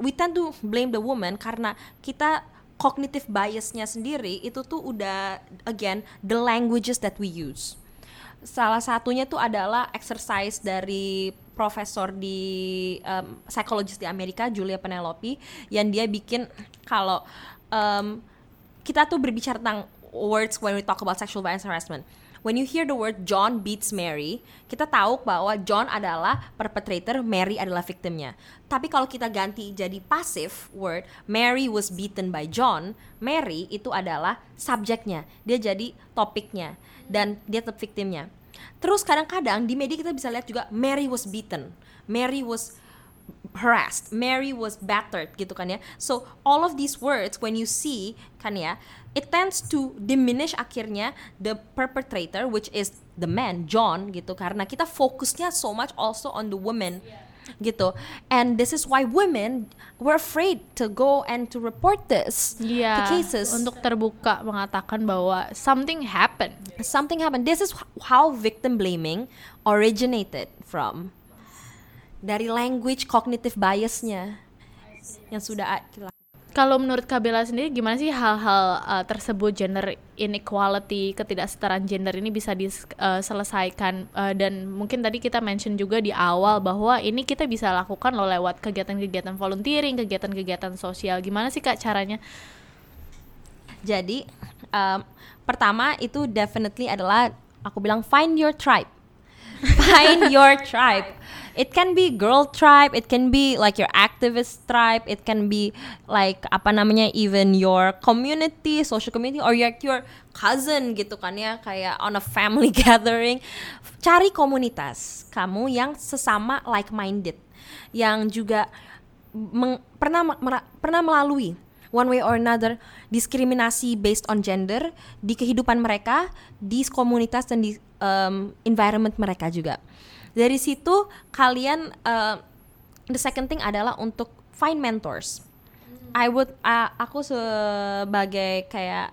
we tend to blame the woman karena kita cognitive biasnya sendiri itu tuh udah again the languages that we use salah satunya tuh adalah exercise dari profesor di um, psychologist di Amerika Julia Penelope yang dia bikin kalau um, kita tuh berbicara tentang words when we talk about sexual violence harassment. When you hear the word John beats Mary, kita tahu bahwa John adalah perpetrator, Mary adalah victimnya. Tapi kalau kita ganti jadi passive word, Mary was beaten by John, Mary itu adalah subjeknya, dia jadi topiknya dan dia tetap victimnya. Terus kadang-kadang di media kita bisa lihat juga Mary was beaten, Mary was harassed, Mary was battered gitu kan ya. So all of these words when you see kan ya, it tends to diminish akhirnya the perpetrator which is the man John gitu karena kita fokusnya so much also on the woman gitu. And this is why women were afraid to go and to report this Iya, the cases. untuk terbuka mengatakan bahwa something happened. something happened. This is how victim blaming originated from dari language cognitive biasnya yang sudah. Kalau menurut Kabela sendiri gimana sih hal-hal uh, tersebut gender inequality, ketidaksetaraan gender ini bisa diselesaikan uh, dan mungkin tadi kita mention juga di awal bahwa ini kita bisa lakukan loh lewat kegiatan-kegiatan volunteering, kegiatan-kegiatan sosial. Gimana sih Kak caranya? Jadi um, pertama itu definitely adalah aku bilang find your tribe. find your tribe. It can be girl tribe, it can be like your activist tribe, it can be like apa namanya even your community, social community or your your cousin gitu kan ya kayak on a family gathering. Cari komunitas kamu yang sesama like minded yang juga meng- pernah mera- pernah melalui one way or another diskriminasi based on gender di kehidupan mereka, di komunitas dan di um, environment mereka juga. Dari situ kalian uh, the second thing adalah untuk find mentors. I would uh, aku sebagai kayak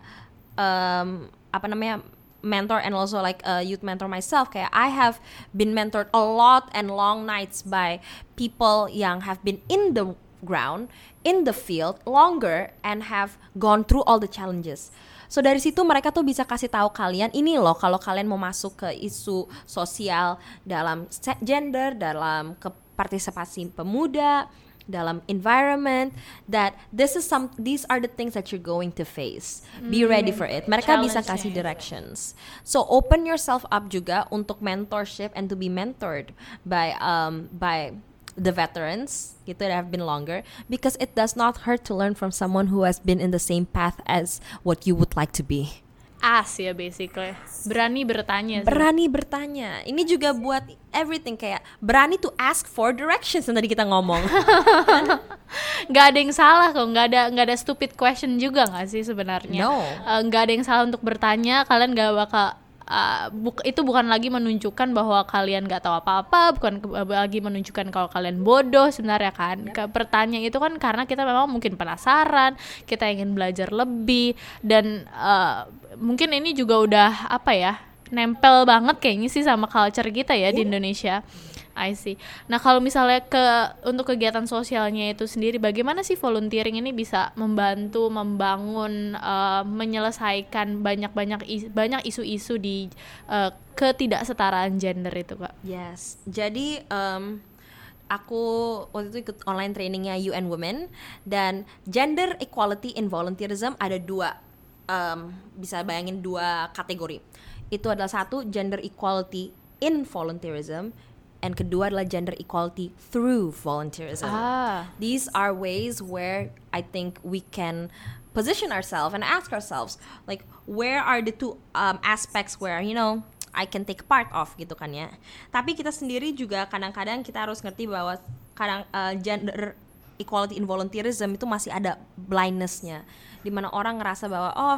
um, apa namanya mentor and also like a youth mentor myself kayak I have been mentored a lot and long nights by people yang have been in the ground in the field longer and have gone through all the challenges. So dari situ mereka tuh bisa kasih tahu kalian ini loh kalau kalian mau masuk ke isu sosial dalam gender, dalam kepartisipasi pemuda, dalam environment that this is some these are the things that you're going to face. Be ready for it. Mereka bisa kasih directions. So open yourself up juga untuk mentorship and to be mentored by um by the veterans gitu that have been longer because it does not hurt to learn from someone who has been in the same path as what you would like to be. As ya basically. Berani bertanya. sih. Berani bertanya. Ini juga buat everything kayak berani to ask for directions yang tadi kita ngomong. nggak ada yang salah kok nggak ada nggak ada stupid question juga nggak sih sebenarnya No. Nggak ada yang salah untuk bertanya kalian nggak bakal uh, buk- itu bukan lagi menunjukkan bahwa kalian nggak tahu apa-apa bukan ke- lagi menunjukkan kalau kalian bodoh sebenarnya kan. Ke- pertanyaan itu kan karena kita memang mungkin penasaran kita ingin belajar lebih dan uh, mungkin ini juga udah apa ya nempel banget kayaknya sih sama culture kita ya di Indonesia I see. Nah kalau misalnya ke untuk kegiatan sosialnya itu sendiri, bagaimana sih volunteering ini bisa membantu membangun, uh, menyelesaikan banyak-banyak is- banyak isu-isu di uh, ketidaksetaraan gender itu, kak? Yes. Jadi um, aku waktu itu ikut online trainingnya UN Women dan gender equality in volunteerism ada dua um, bisa bayangin dua kategori. Itu adalah satu gender equality in volunteerism and kedua adalah gender equality through volunteerism. Ah. These are ways where I think we can position ourselves and ask ourselves like where are the two um, aspects where you know I can take part of gitu kan ya. Tapi kita sendiri juga kadang-kadang kita harus ngerti bahwa kadang uh, gender equality in volunteerism itu masih ada blindnessnya, di mana orang ngerasa bahwa oh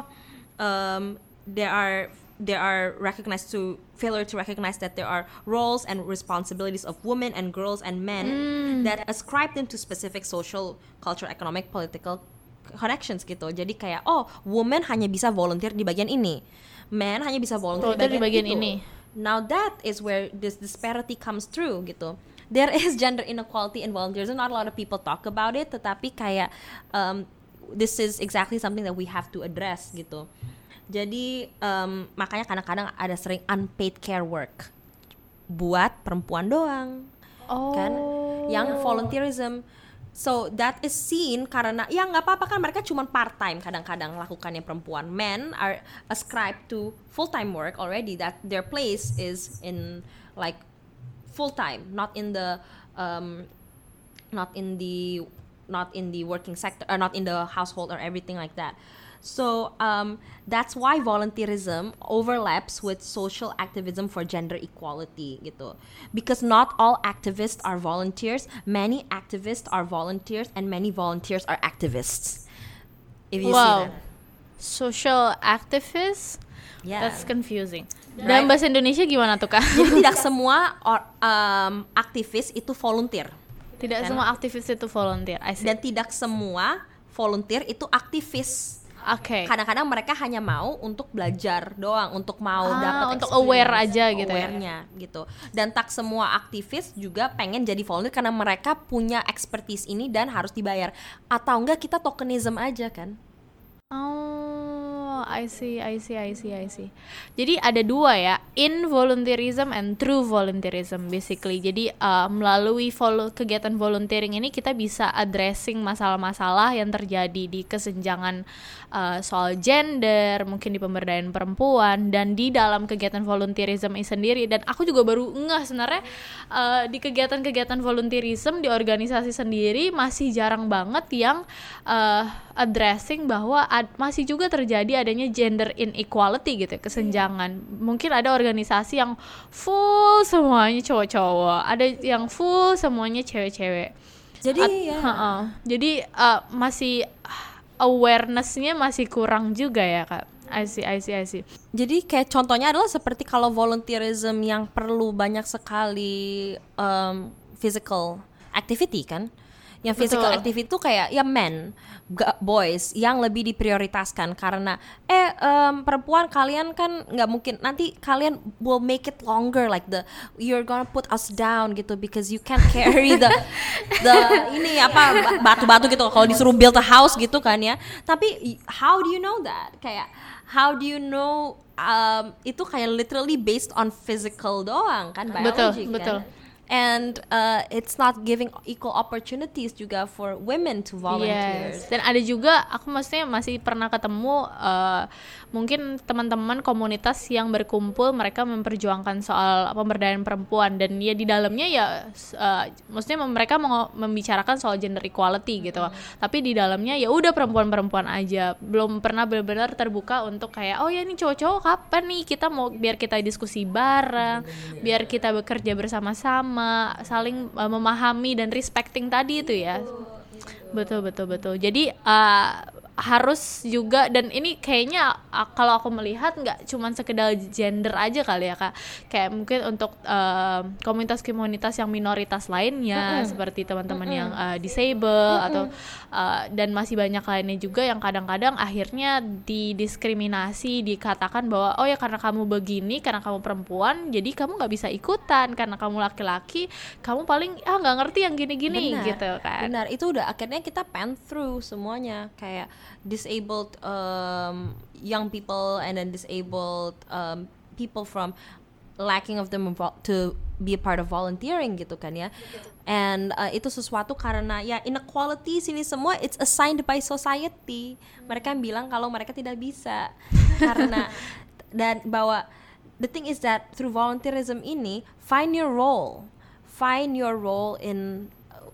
um, there are there are recognized to failure to recognize that there are roles and responsibilities of women and girls and men that ascribe them to specific social, cultural, economic, political connections gitu. Jadi kayak oh, woman hanya bisa volunteer di bagian ini. Men hanya bisa volunteer, Volunteer di bagian itu. ini. Now that is where this disparity comes through gitu. There is gender inequality in volunteerism. Not a lot of people talk about it, tetapi kayak um, this is exactly something that we have to address gitu. Jadi um, makanya kadang-kadang ada sering unpaid care work buat perempuan doang. Oh. kan? Yang volunteerism. So that is seen karena ya nggak apa-apa kan mereka cuma part time kadang-kadang lakukannya perempuan. Men are ascribed to full time work already that their place is in like full time not in the um, not in the not in the working sector or not in the household or everything like that so um, that's why volunteerism overlaps with social activism for gender equality gitu because not all activists are volunteers many activists are volunteers and many volunteers are activists if you Wow. see that Social activist? yeah That's confusing. Right. Dalam bahasa Indonesia gimana tuh, Kak? jadi tidak semua or, um, aktivis itu volunteer Tidak Kan? semua aktivis itu volunteer. I see. dan tidak semua volunteer itu aktivis Oke. kadang-kadang mereka hanya mau untuk belajar doang untuk mau Ah, dapat untuk aware aja gitu ya. awarenya gitu dan tak semua aktivis juga pengen jadi volunteer karena mereka punya expertise ini dan harus dibayar atau enggak kita tokenism aja kan Oh, I see, I see, I see, I see. Jadi ada dua ya, involunteerism and true volunteerism basically. Jadi uh, melalui volu- kegiatan volunteering ini kita bisa addressing masalah-masalah yang terjadi di kesenjangan uh, soal gender, mungkin di pemberdayaan perempuan dan di dalam kegiatan volunteerism ini sendiri. Dan aku juga baru ngeh sebenarnya uh, di kegiatan-kegiatan volunteerism di organisasi sendiri masih jarang banget yang uh, addressing bahwa ad- masih juga terjadi adanya gender inequality gitu ya, kesenjangan. Mungkin ada organisasi yang full semuanya cowok-cowok, ada yang full semuanya cewek-cewek. jadi At- ya Ha-ha. Jadi uh, masih awarenessnya masih kurang juga ya kak. I see, I see, I see. jadi kayak contohnya adalah seperti kalau volunteerism yang perlu banyak sekali um, physical activity kan yang physical Betul. activity itu kayak ya men boys yang lebih diprioritaskan. Karena eh em, perempuan kalian kan nggak mungkin nanti kalian will make it longer like the you're gonna put us down gitu because you can't carry the the ini apa ba- batu-batu gitu. Kalau disuruh build a house gitu kan ya. Tapi how do you know that? Kayak how do you know um, itu kayak literally based on physical doang kan Betul, biology betul. kan and uh, it's not giving equal opportunities juga for women to volunteer. Yes. Dan ada juga aku maksudnya masih pernah ketemu uh, mungkin teman-teman komunitas yang berkumpul mereka memperjuangkan soal pemberdayaan perempuan dan ya di dalamnya ya uh, maksudnya mereka mau membicarakan soal gender equality gitu. Tapi di dalamnya ya udah perempuan-perempuan aja. Belum pernah benar-benar terbuka untuk kayak oh ya ini cowok-cowok kapan nih kita mau biar kita diskusi bareng, biar kita bekerja bersama-sama, saling uh, memahami dan respecting tadi itu ya. Betul betul betul. Jadi uh, harus juga dan ini kayaknya kalau aku melihat nggak cuman sekedar gender aja kali ya kak kayak mungkin untuk uh, komunitas-komunitas yang minoritas lainnya mm -hmm. seperti teman-teman mm -hmm. yang uh, disable mm -hmm. atau uh, dan masih banyak lainnya juga yang kadang-kadang akhirnya didiskriminasi dikatakan bahwa oh ya karena kamu begini karena kamu perempuan jadi kamu nggak bisa ikutan karena kamu laki-laki kamu paling ah nggak ngerti yang gini-gini gitu kan benar itu udah akhirnya kita pen through semuanya kayak disabled um, young people and then disabled um, people from lacking of them to be a part of volunteering gitu kan ya. And uh, itu sesuatu karena ya inequality sini semua it's assigned by society. Mereka bilang kalau mereka tidak bisa. Karena dan bahwa the thing is that through volunteerism ini find your role. Find your role in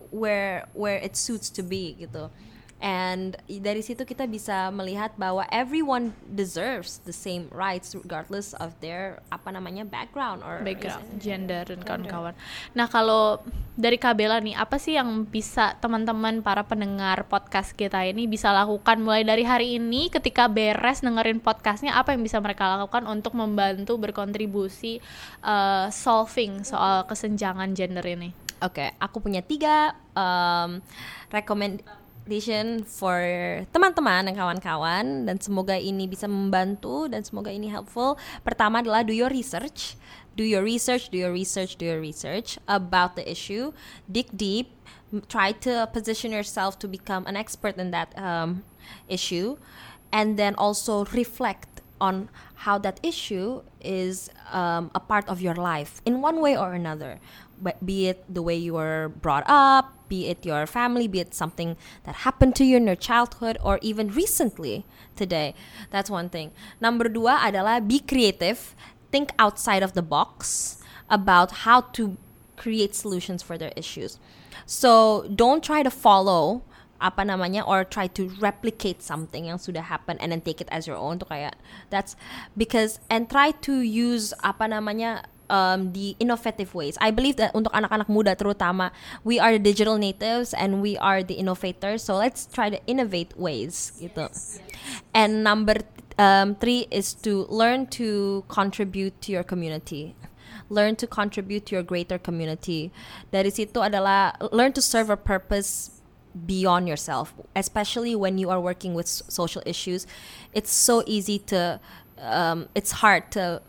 where where it suits to be gitu and dari situ kita bisa melihat bahwa everyone deserves the same rights regardless of their apa namanya background or background gender dan kawan-kawan. Nah, kalau dari Kabela nih apa sih yang bisa teman-teman para pendengar podcast kita ini bisa lakukan mulai dari hari ini ketika beres dengerin podcastnya apa yang bisa mereka lakukan untuk membantu berkontribusi uh, solving soal kesenjangan gender ini? Oke, okay, aku punya tiga um, rekomend recommendation for teman-teman dan kawan-kawan dan semoga ini bisa membantu dan semoga ini helpful. Pertama adalah do your research. Do your research, do your research, do your research about the issue. Dig deep. Try to position yourself to become an expert in that um, issue. And then also reflect on how that issue is um, a part of your life in one way or another. Be it the way you were brought up, be it your family, be it something that happened to you in your childhood or even recently today. That's one thing. Number dua adalah be creative, think outside of the box about how to create solutions for their issues. So don't try to follow apa namanya or try to replicate something yang sudah happen and then take it as your own tuh kayak that's because and try to use apa namanya um, the innovative ways. I believe that untuk anak-anak muda terutama, we are the digital natives and we are the innovators. So let's try to innovate ways gitu. And number um, three is to learn to contribute to your community. Learn to contribute to your greater community. Dari situ adalah learn to serve a purpose beyond yourself, especially when you are working with social issues. It's so easy to, um, it's hard to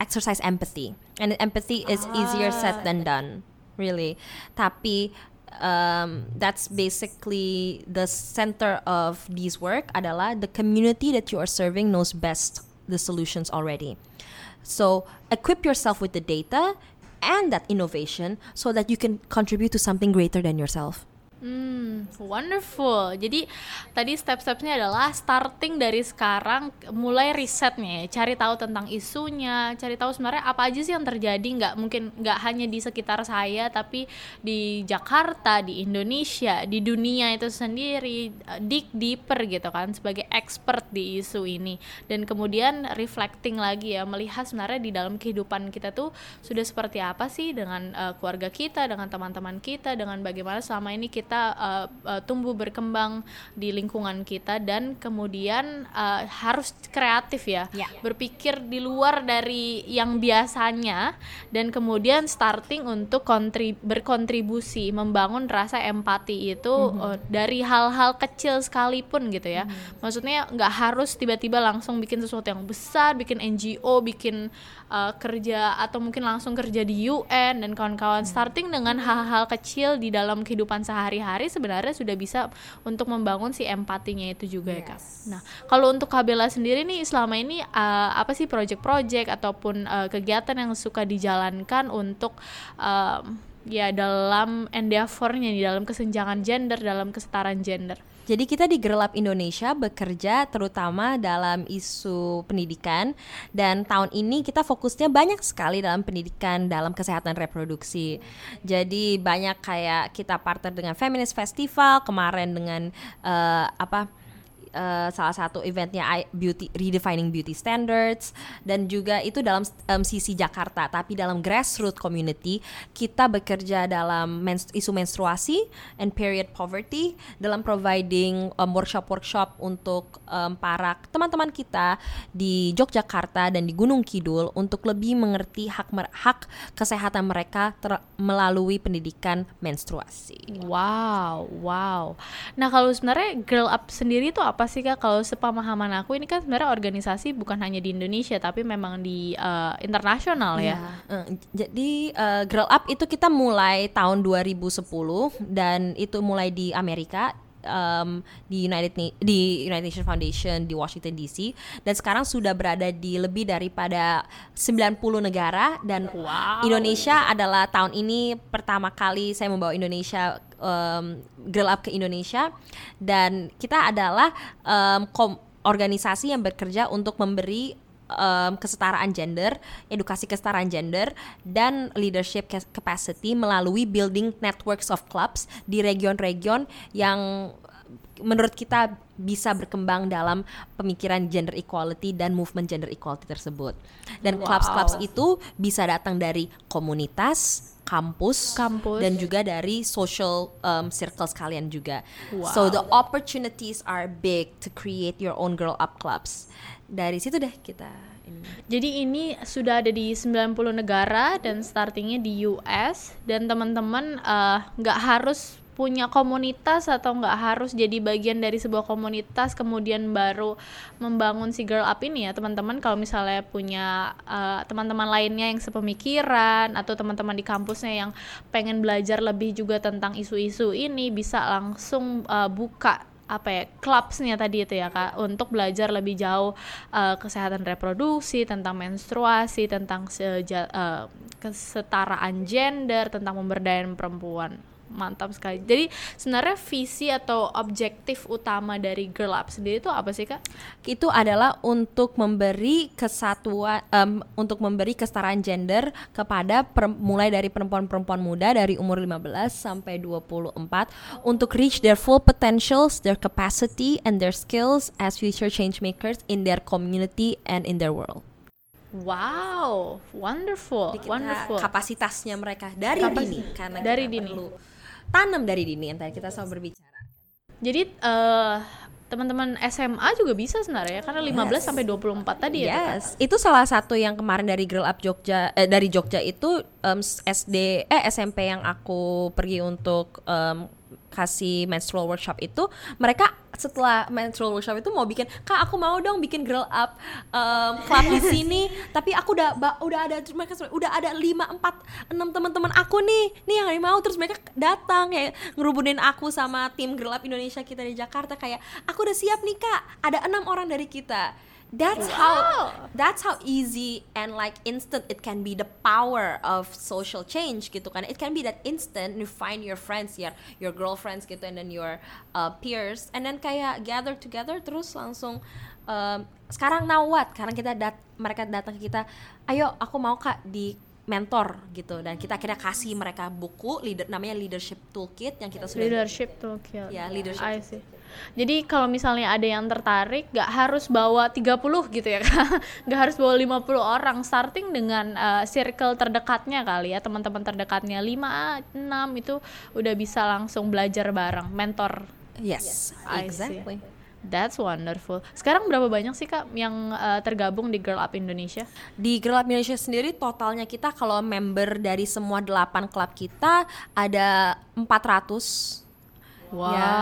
exercise empathy and empathy is ah. easier said than done really. Tapi um, that's basically the center of this work adalah the community that you are serving knows best the solutions already. So equip yourself with the data and that innovation so that you can contribute to something greater than yourself Hmm, wonderful. Jadi tadi step-stepnya adalah starting dari sekarang, mulai risetnya, ya, cari tahu tentang isunya, cari tahu sebenarnya apa aja sih yang terjadi. Nggak mungkin nggak hanya di sekitar saya, tapi di Jakarta, di Indonesia, di dunia itu sendiri, dig deeper gitu kan, sebagai expert di isu ini. Dan kemudian reflecting lagi ya, melihat sebenarnya di dalam kehidupan kita tuh sudah seperti apa sih dengan uh, keluarga kita, dengan teman-teman kita, dengan bagaimana selama ini kita kita uh, uh, tumbuh berkembang di lingkungan kita dan kemudian uh, harus kreatif ya, ya berpikir di luar dari yang biasanya dan kemudian starting untuk kontrib berkontribusi membangun rasa empati itu mm -hmm. uh, dari hal-hal kecil sekalipun gitu ya mm -hmm. maksudnya nggak harus tiba-tiba langsung bikin sesuatu yang besar bikin NGO bikin uh, kerja atau mungkin langsung kerja di UN dan kawan-kawan hmm. starting dengan hal-hal kecil di dalam kehidupan sehari-hari sebenarnya sudah bisa untuk membangun si empatinya itu juga yes. ya kak. Nah kalau untuk Kabela sendiri nih selama ini uh, apa sih project-project ataupun uh, kegiatan yang suka dijalankan untuk uh, ya dalam endeavornya di dalam kesenjangan gender dalam kesetaraan gender. Jadi kita di Girl Up Indonesia bekerja terutama dalam isu pendidikan dan tahun ini kita fokusnya banyak sekali dalam pendidikan dalam kesehatan reproduksi. Jadi banyak kayak kita partner dengan Feminist Festival kemarin dengan uh, apa uh, salah satu eventnya beauty redefining beauty standards dan juga itu dalam um, sisi Jakarta tapi dalam grassroots community kita bekerja dalam menstru- isu menstruasi and period poverty dalam providing um, workshop-workshop untuk um, para teman-teman kita di Yogyakarta dan di Gunung Kidul untuk lebih mengerti hak hak kesehatan mereka melalui pendidikan menstruasi. Wow, wow. Nah kalau sebenarnya Girl Up sendiri itu apa sih kak? Kalau sepemahaman aku ini kan sebenarnya organisasi bukan hanya di Indonesia tapi memang di uh, internasional ya. Uh, jadi uh, Girl Up itu kita mulai tahun 2010 dan itu mulai di Amerika um, di United Na di United Nations Foundation di Washington DC dan sekarang sudah berada di lebih daripada 90 negara. Dan wow. Indonesia adalah tahun ini pertama kali saya membawa Indonesia um, Girl Up ke Indonesia. Dan kita adalah um, organisasi yang bekerja untuk memberi um, kesetaraan gender, edukasi kesetaraan gender, dan leadership capacity melalui building networks of clubs di region-region yang menurut kita bisa berkembang dalam pemikiran gender equality dan movement gender equality tersebut. Dan clubs-clubs itu bisa datang dari komunitas, kampus, kampus dan juga dari social um, circles kalian juga. Wow. So the opportunities are big to create your own girl up clubs. Dari situ deh kita ini. Jadi ini sudah ada di 90 negara dan startingnya di US dan teman-teman uh, nggak -teman, uh, harus punya komunitas atau nggak harus jadi bagian dari sebuah komunitas kemudian baru membangun si girl up ini ya teman-teman. Kalau misalnya punya uh, teman-teman lainnya yang sepemikiran atau teman-teman di kampusnya yang pengen belajar lebih juga tentang isu-isu ini bisa langsung uh, buka apa ya clubsnya tadi itu ya kak untuk belajar lebih jauh uh, kesehatan reproduksi tentang menstruasi tentang seja, uh, kesetaraan gender tentang pemberdayaan perempuan mantap sekali. Jadi sebenarnya visi atau objektif utama dari Girl Up sendiri itu apa sih kak? Itu adalah untuk memberi kesatuan, um, untuk memberi kesetaraan gender kepada per, mulai dari perempuan-perempuan muda dari umur 15 sampai 24 untuk reach their full potentials, their capacity, and their skills as future change makers in their community and in their world. Wow, wonderful, wonderful. Kapasitasnya mereka dari Kapas dini karena dari dini. perlu tanam dari dini yang tadi kita selalu berbicara. Jadi uh, teman-teman SMA juga bisa sebenarnya karena 15 yes. sampai 24 tadi ya. Yes. Itu salah satu yang kemarin dari Girl Up Jogja eh, dari Jogja itu um, SD eh SMP yang aku pergi untuk um, kasih menstrual workshop itu mereka setelah menstrual workshop itu mau bikin kak aku mau dong bikin girl up um, club di sini. Tapi aku udah udah ada mereka udah ada lima empat enam teman-teman aku nih nih yang mau terus mereka datang ya ngerubunin aku sama tim girl up Indonesia kita di Jakarta kayak aku udah siap nih kak. Ada enam orang dari kita that's wow. how that's how easy and like instant it can be the power of social change gitu kan. It can be that instant you find your friends ya your girlfriends gitu and then your uh, peers. And then kayak gather together terus langsung um, sekarang now what? Karena kita dat mereka datang ke kita ayo aku mau kak di mentor gitu. Dan kita akhirnya kasih mereka buku leader namanya leadership toolkit yang kita sudah leadership toolkit. Ya leadership I see. Jadi kalau misalnya ada yang tertarik, gak harus bawa 30 gitu ya kan? Gak harus bawa 50 orang, starting dengan uh, circle terdekatnya kali ya, teman-teman terdekatnya 5, 6 itu udah bisa langsung belajar bareng, mentor. Yes, exactly. That's wonderful. Sekarang berapa banyak sih kak yang uh, tergabung di Girl Up Indonesia? Di Girl Up Indonesia sendiri totalnya kita kalau member dari semua delapan klub kita ada 400. Wow. Ya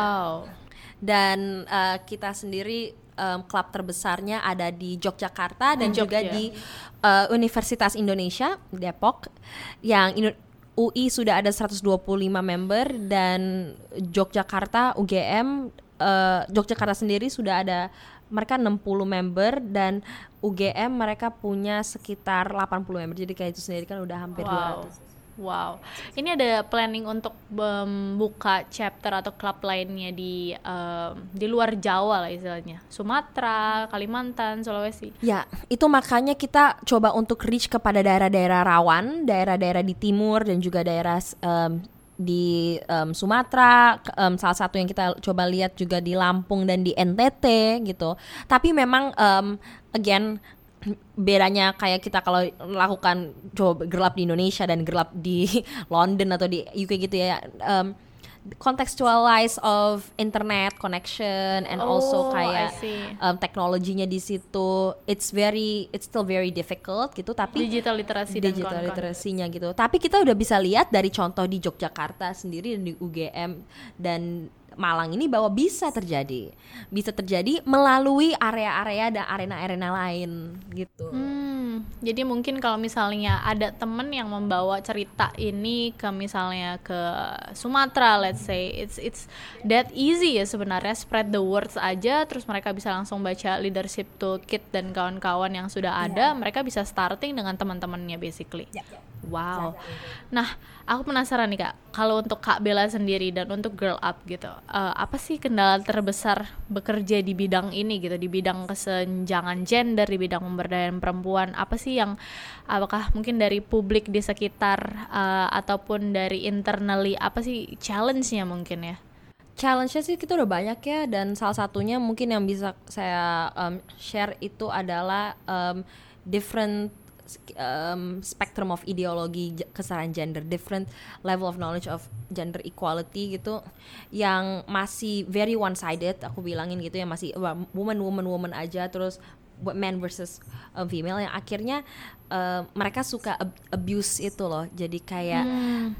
dan uh, kita sendiri um, klub terbesarnya ada di Yogyakarta dan Jogja. juga di uh, Universitas Indonesia Depok yang Indo UI sudah ada 125 member dan Yogyakarta UGM uh, Yogyakarta sendiri sudah ada mereka 60 member dan UGM mereka punya sekitar 80 member jadi kayak itu sendiri kan udah hampir wow. 200 Wow, ini ada planning untuk membuka chapter atau klub lainnya di um, di luar Jawa lah istilahnya, Sumatera, Kalimantan, Sulawesi. Ya, itu makanya kita coba untuk reach kepada daerah-daerah rawan, daerah-daerah di timur dan juga daerah um, di um, Sumatera, um, salah satu yang kita coba lihat juga di Lampung dan di NTT gitu. Tapi memang um, again bedanya kayak kita kalau melakukan coba gelap di Indonesia dan gelap di London atau di UK gitu ya. Um, contextualize of internet connection and also Oh, I kayak um, teknologinya di situ it's very it's still very difficult gitu tapi digital literasi dan digital kawan-kawan. literasinya gitu. Tapi kita udah bisa lihat dari contoh di Yogyakarta sendiri dan di UGM dan Malang ini bahwa bisa terjadi. Bisa terjadi melalui area-area dan arena-arena lain gitu. Hmm, jadi mungkin kalau misalnya ada temen yang membawa cerita ini ke misalnya ke Sumatera, let's say, it's it's that easy ya sebenarnya spread the words aja, terus mereka bisa langsung baca leadership toolkit dan kawan-kawan yang sudah ada, mereka bisa starting dengan teman-temannya basically. Wow. Nah, aku penasaran nih kak, kalau untuk Kak Bella sendiri dan untuk Girl Up gitu, eh, apa sih kendala terbesar bekerja di bidang ini gitu, di bidang kesenjangan gender, di bidang pemberdayaan perempuan, apa sih yang, apakah mungkin dari publik di sekitar eh, ataupun dari internally, apa sih challenge-nya mungkin ya? Challenge-nya sih kita udah banyak ya dan salah satunya mungkin yang bisa saya um, share itu adalah um, different um, spectrum of ideologi kesetaraan gender, different level of knowledge of gender equality gitu, yang masih very one sided, aku bilangin gitu ya masih woman woman woman aja terus man versus uh, female yang akhirnya uh, mereka suka ab- abuse itu loh, jadi kayak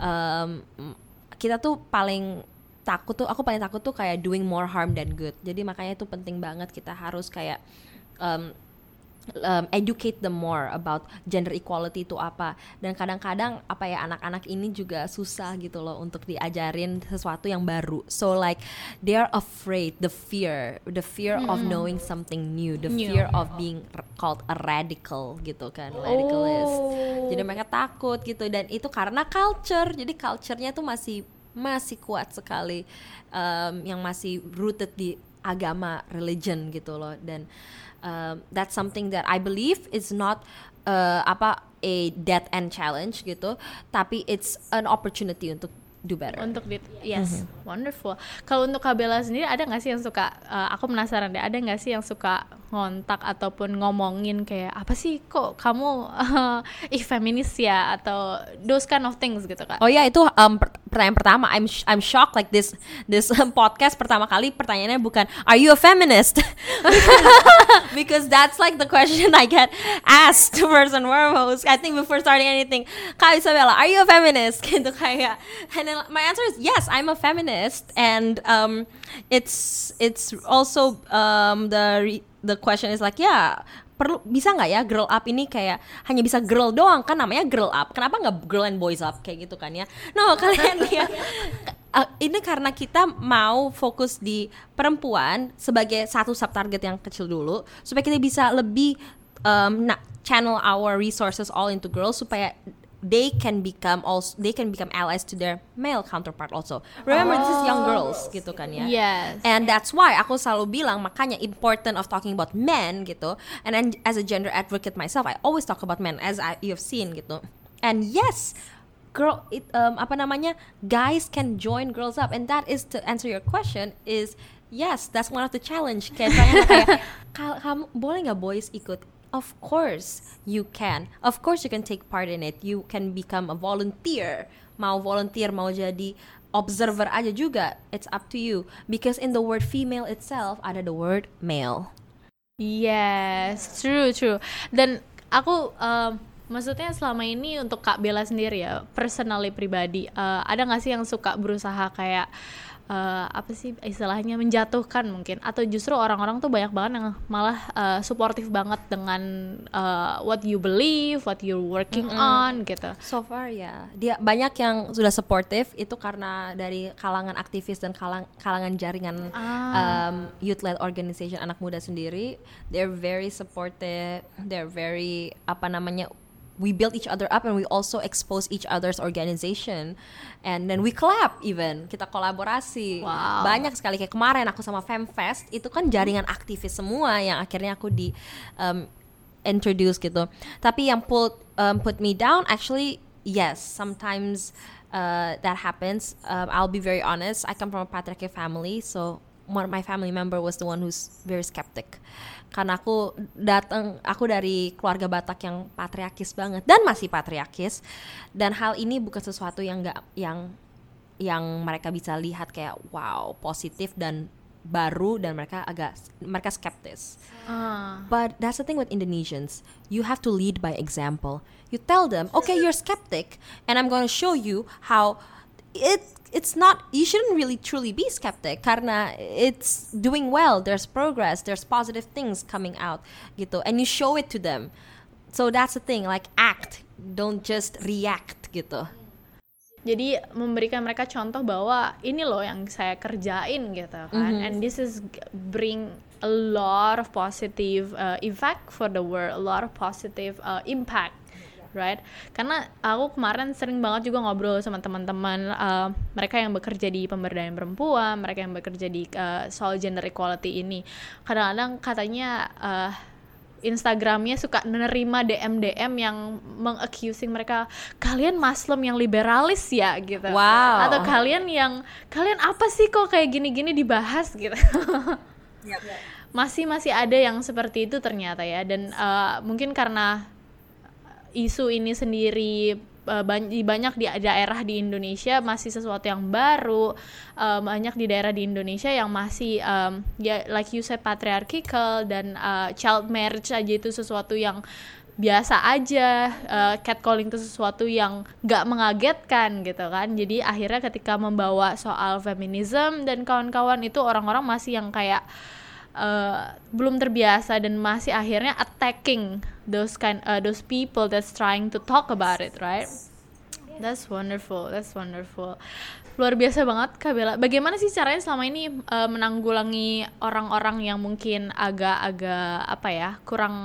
um, kita tuh paling takut tuh aku paling takut tuh kayak doing more harm than good. Jadi makanya itu penting banget kita harus kayak um, um, educate them more about gender equality itu apa. Dan kadang-kadang apa ya anak-anak ini juga susah gitu loh untuk diajarin sesuatu yang baru. So like they are afraid the fear the fear of knowing something new the New. fear of being called a radical gitu kan radicalist. Oh. jadi mereka takut gitu. Dan itu karena culture. Jadi culture-nya tuh masih masih kuat sekali um, yang masih rooted di agama religion gitu loh. Dan um, that's something that I believe is not uh, apa a dead end challenge gitu. Tapi it's an opportunity untuk do better. Untuk di, yes, wonderful. Kalau untuk Kabela sendiri ada nggak sih yang suka? eh, aku penasaran deh, ada nggak sih yang suka ngontak ataupun ngomongin kayak apa sih kok kamu eh, ih feminis ya? Atau those kind of things gitu kak? Oh ya itu um, per- pertanyaan pertama. I'm sh- I'm shocked like this this um, podcast pertama kali pertanyaannya bukan are you a feminist? Because that's like the question I get asked first and foremost. I think before starting anything Kak Isabella are you a feminist? Gitu kayak and then my answer is yes I'm a feminist and um, it's it's also um, the re- the question is like yeah perlu bisa nggak ya girl up ini kayak hanya bisa girl doang? Kan namanya girl up. Kenapa nggak girl and boys up? Kayak gitu kan ya. No kalian lihat. Uh, ini karena kita mau fokus di perempuan sebagai satu sub target yang kecil dulu supaya kita bisa lebih um, channel our resources all into girls supaya they can become also they can become allies to their male counterpart also remember this is young girls gitu kan ya Yes. And that's why aku selalu bilang makanya important of talking about men gitu. And then as a gender advocate myself, I always talk about men as I, you've seen gitu. And yes, girl, it, um, apa namanya, guys can join girls up. And that is to answer your question is yes, that's one of the challenge. Kayak kayak, "Kal- kamu boleh nggak boys ikut? Of course you can. Of course you can take part in it. You can become a volunteer. Mau volunteer, mau jadi observer aja juga. It's up to you. Because in the word female itself ada the word male. Yes, true true. Dan aku um, maksudnya selama ini untuk Kak Bella sendiri ya, personally pribadi, uh, ada nggak sih yang suka berusaha kayak uh, apa sih istilahnya menjatuhkan mungkin atau justru orang-orang tuh banyak banget yang malah uh, suportif banget dengan uh, what you believe, what you're working on gitu. So far ya, dia banyak yang sudah supportive itu karena dari kalangan aktivis dan kalang, kalangan jaringan um, youth-led organization anak muda sendiri. They're very supportive. They're very apa namanya we build each other up and we also expose each other's organization and then we collab even kita kolaborasi Wow. banyak sekali kayak kemarin aku sama Femfest itu kan jaringan aktivis semua yang akhirnya aku di um, introduce gitu tapi yang put um, put me down actually yes sometimes uh, that happens. Um, I'll be very honest. I come from a patriarchal family, so one of my family member was the one who's very skeptic. Karena aku datang, aku dari keluarga Batak yang patriarkis banget dan masih patriarkis. Dan hal ini bukan sesuatu yang nggak yang yang mereka bisa lihat kayak wow positif dan baru dan mereka agak mereka skeptis. Ah. But that's the thing with Indonesians. You have to lead by example. You tell them, okay, you're skeptic, and I'm going to show you how it it's not. You shouldn't really truly be skeptic karena it's doing well. There's progress. There's positive things coming out, gitu, and you show it to them. So that's the thing. Like act, don't just react, gitu. Jadi memberikan mereka contoh bahwa ini loh yang saya kerjain gitu kan, and this is bring a lot of positive uh, effect for the world, a lot of positive uh, impact, right? Karena aku kemarin sering banget juga ngobrol sama teman-teman uh, mereka yang bekerja di pemberdayaan perempuan, mereka yang bekerja di uh, soal gender equality ini, kadang-kadang katanya uh, Instagramnya suka menerima DM-DM yang mengaccusing mereka kalian Muslim yang liberalis ya gitu. Wow. atau kalian yang kalian apa sih kok kayak gini-gini dibahas? gitu. Masih masih ada yang seperti itu ternyata ya. Dan eh, mungkin karena isu ini sendiri eh, banyak di daerah di Indonesia masih sesuatu yang baru eh, banyak di daerah di Indonesia yang masih em, ya like you said patriarchal dan eh, child marriage aja itu sesuatu yang biasa aja eh, catcalling itu sesuatu yang gak mengagetkan gitu kan. Jadi akhirnya ketika membawa soal feminism dan kawan-kawan itu orang-orang masih yang kayak uh, belum terbiasa dan masih akhirnya attacking those kind uh, those people that's trying to talk about it right? That's wonderful that's wonderful. Luar biasa banget Kak Bella. Bagaimana sih caranya selama ini uh, menanggulangi orang-orang yang mungkin agak-agak apa ya kurang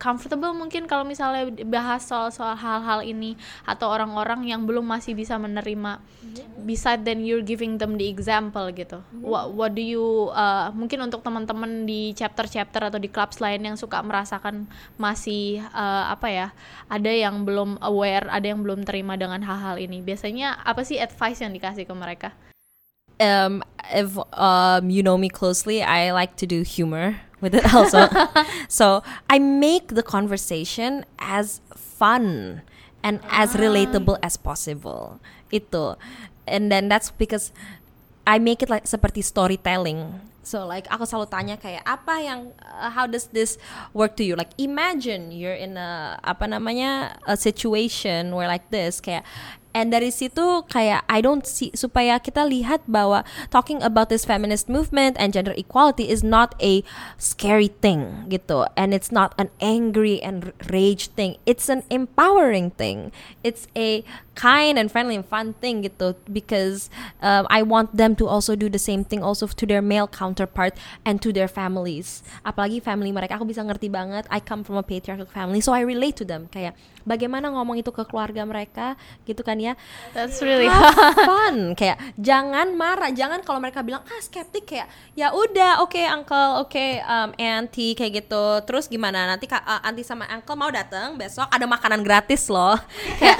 comfortable mungkin kalau misalnya bahas soal soal hal-hal ini atau orang-orang yang belum masih bisa menerima. Bisa then you're giving them the example gitu. What what do you uh, mungkin untuk teman-teman di chapter-chapter atau di clubs lain yang suka merasakan masih uh, apa ya ada yang belum aware ada yang belum terima dengan hal-hal ini. Biasanya apa sih advice yang dikasih ke mereka? Um, if um, you know me closely, I like to do humor with it also. so I make the conversation as fun and as relatable as possible. Itu, and then that's because I make it like seperti storytelling. So like aku selalu tanya kayak apa yang uh, how does this work to you? Like imagine you're in a apa namanya a situation where like this kayak and dari situ kayak I don't see supaya kita lihat bahwa talking about this feminist movement and gender equality is not a scary thing gitu. And it's not an angry and rage thing. It's an empowering thing. It's a kind and friendly and fun thing gitu. Because um, I want them to also do the same thing also to their male counterpart and to their families. Apalagi family mereka. Aku bisa ngerti banget I come from a patriarchal family so I relate to them. Kayak bagaimana ngomong itu ke keluarga mereka? Gitu kan ya? That's really have fun. Kayak jangan marah. Jangan kalau mereka bilang ah skeptik kayak ya udah oke uncle oke um, auntie kayak gitu. Terus gimana? Nanti uh, auntie sama uncle mau datang besok ada makanan gratis loh. Kayak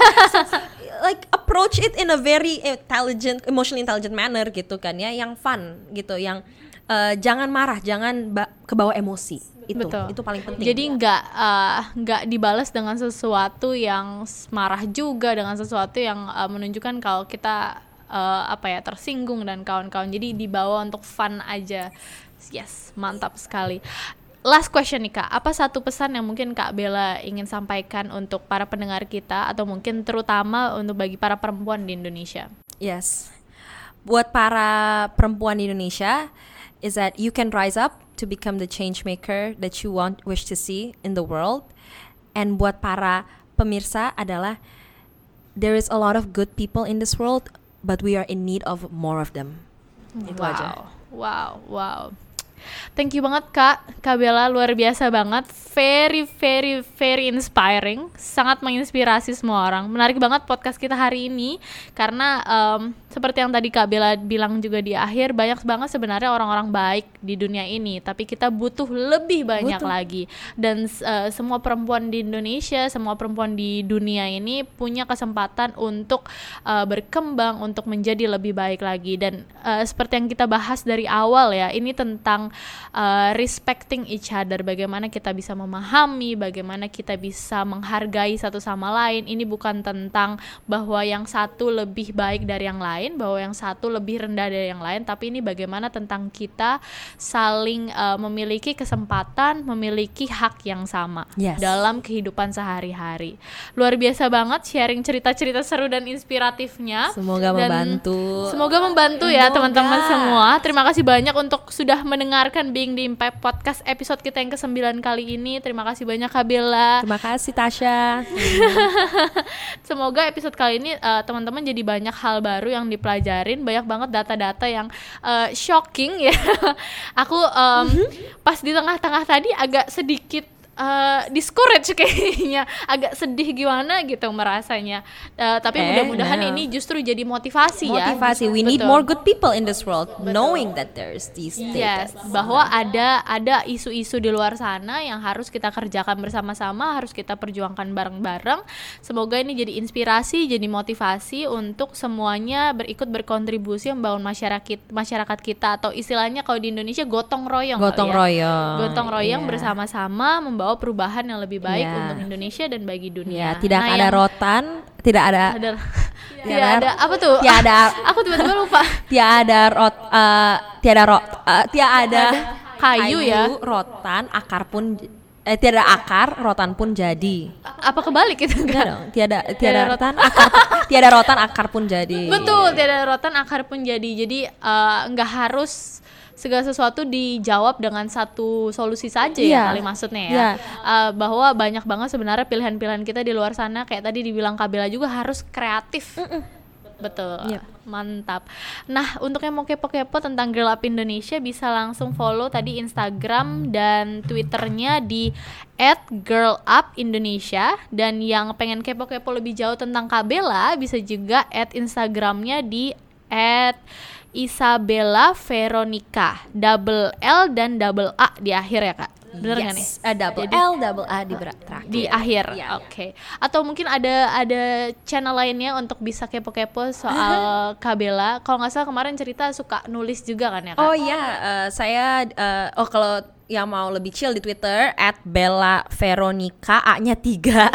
like approach it in a very intelligent emotionally intelligent manner gitu kan ya yang fun gitu yang uh, jangan marah jangan ba- kebawa emosi itu Betul. itu paling penting Jadi nggak uh, nggak dibalas dengan sesuatu yang marah juga dengan sesuatu yang uh, menunjukkan kalau kita uh, apa ya tersinggung dan kawan-kawan. Jadi dibawa untuk fun aja. Yes, mantap sekali. Last question nih Kak, apa satu pesan yang mungkin Kak Bella ingin sampaikan untuk para pendengar kita atau mungkin terutama untuk bagi para perempuan di Indonesia? Yes. Buat para perempuan di Indonesia is that you can rise up to become the change maker that you want wish to see in the world. And buat para pemirsa adalah there is a lot of good people in this world but we are in need of more of them. Itu wow. aja. Wow, wow. Thank you banget Kak, Kak Bella luar biasa banget. Very very very inspiring, sangat menginspirasi semua orang. Menarik banget podcast kita hari ini karena um, seperti yang tadi Kak Bella bilang juga di akhir banyak banget sebenarnya orang-orang baik di dunia ini, tapi kita butuh lebih banyak butuh. lagi. Dan uh, semua perempuan di Indonesia, semua perempuan di dunia ini punya kesempatan untuk uh, berkembang, untuk menjadi lebih baik lagi. Dan uh, seperti yang kita bahas dari awal ya, ini tentang uh, respecting each other, bagaimana kita bisa memahami, bagaimana kita bisa menghargai satu sama lain. Ini bukan tentang bahwa yang satu lebih baik dari yang lain, bahwa yang satu lebih rendah dari yang lain, tapi ini bagaimana tentang kita saling uh, memiliki kesempatan, memiliki hak yang sama yes. dalam kehidupan sehari-hari. Luar biasa banget sharing cerita-cerita seru dan inspiratifnya. Semoga dan membantu. Semoga membantu ya teman-teman semua. Terima kasih banyak untuk sudah mendengarkan Being the Impact Podcast episode kita yang ke-9 kali ini. Terima kasih banyak Kabila. Terima kasih Tasya. Semoga episode kali ini uh, teman-teman jadi banyak hal baru yang dipelajarin, banyak banget data-data yang uh, shocking ya. Aku um, pas di tengah-tengah tadi agak sedikit uh, discourage kayaknya agak sedih gimana gitu merasanya uh, tapi eh, mudah-mudahan no. ini justru jadi motivasi, motivasi. ya motivasi we Betul. need more good people in this world Betul. knowing that there's these yes bahwa ada ada isu-isu di luar sana yang harus kita kerjakan bersama-sama harus kita perjuangkan bareng-bareng semoga ini jadi inspirasi jadi motivasi untuk semuanya berikut berkontribusi membangun masyarakat masyarakat kita atau istilahnya kalau di Indonesia gotong royong gotong ya. royong gotong royong yeah. bersama-sama membawa perubahan yang lebih baik yeah. untuk Indonesia dan bagi dunia. Yeah, tidak nah, ada rotan, tidak ada ada tidak ada apa tuh? Tidak ada aku tiba-tiba lupa. Tidak ada rot uh, tiada rot uh, tidak ada kayu, kayu ya. rotan, akar pun eh tiada akar, rotan pun jadi. Apa kebalik itu enggak? dong, tiada tiada, rotan, akar tiada rotan akar pun jadi. Betul, tiada rotan akar pun jadi. Jadi uh, enggak harus segala sesuatu dijawab dengan satu solusi saja yeah. ya iya. kali maksudnya ya yeah. uh, bahwa banyak banget sebenarnya pilihan-pilihan kita di luar sana kayak tadi dibilang Kabela juga harus kreatif mm -mm. betul yeah. mantap nah untuk yang mau kepo-kepo tentang Girl Up Indonesia bisa langsung follow tadi Instagram dan Twitternya di @girlupindonesia dan yang pengen kepo-kepo lebih jauh tentang Kabela bisa juga add Instagramnya di Isabella Veronica. Double L dan double A di akhir ya kak? Bener yes. gak nih? Uh, double Jadi, L double A di terakhir. Di akhir ya, oke. Okay. atau mungkin ada ada channel lainnya untuk bisa kepo-kepo soal Kabela kalau nggak salah kemarin cerita suka nulis juga kan ya kak? Oh iya uh, saya uh, oh kalau yang mau lebih chill di Twitter at Bella Veronica A-nya tiga.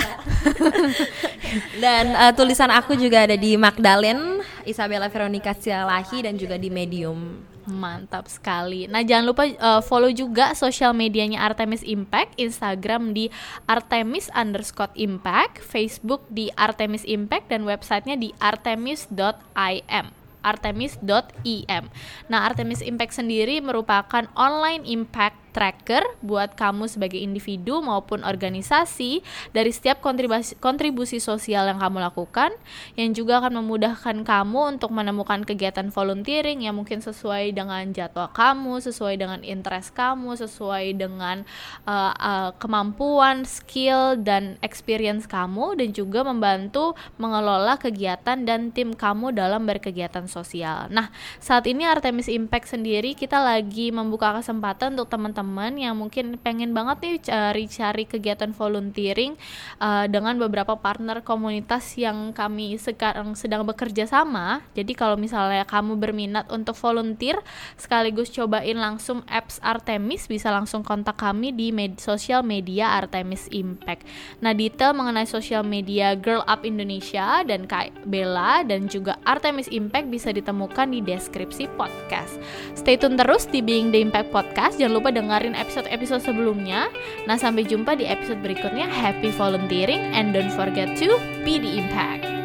Dan uh, tulisan aku juga ada di Magdalene Isabella Veronica Sialahi dan juga di Medium Mantap sekali. Nah, jangan lupa uh, follow juga sosial medianya Artemis Impact, Instagram di Artemis underscore Impact, Facebook di Artemis Impact, dan websitenya di artemis.im artemis.im. Nah, Artemis Impact sendiri merupakan online impact tracker buat kamu sebagai individu maupun organisasi dari setiap kontribusi, kontribusi sosial yang kamu lakukan yang juga akan memudahkan kamu untuk menemukan kegiatan volunteering yang mungkin sesuai dengan jadwal kamu, sesuai dengan interest kamu, sesuai dengan uh, uh, kemampuan, skill dan experience kamu dan juga membantu mengelola kegiatan dan tim kamu dalam berkegiatan sosial. Nah, saat ini Artemis Impact sendiri kita lagi membuka kesempatan untuk teman-teman teman-teman yang mungkin pengen banget nih cari-cari kegiatan volunteering uh, dengan beberapa partner komunitas yang kami sekarang sedang bekerja sama. Jadi kalau misalnya kamu berminat untuk volunteer sekaligus cobain langsung apps Artemis bisa langsung kontak kami di med sosial media Artemis Impact. Nah, detail mengenai sosial media Girl Up Indonesia dan Kak Bella dan juga Artemis Impact bisa ditemukan di deskripsi podcast. Stay tune terus di Being the Impact Podcast. Jangan lupa dengar dengerin episode-episode sebelumnya. Nah, sampai jumpa di episode berikutnya. Happy volunteering and don't forget to be the impact.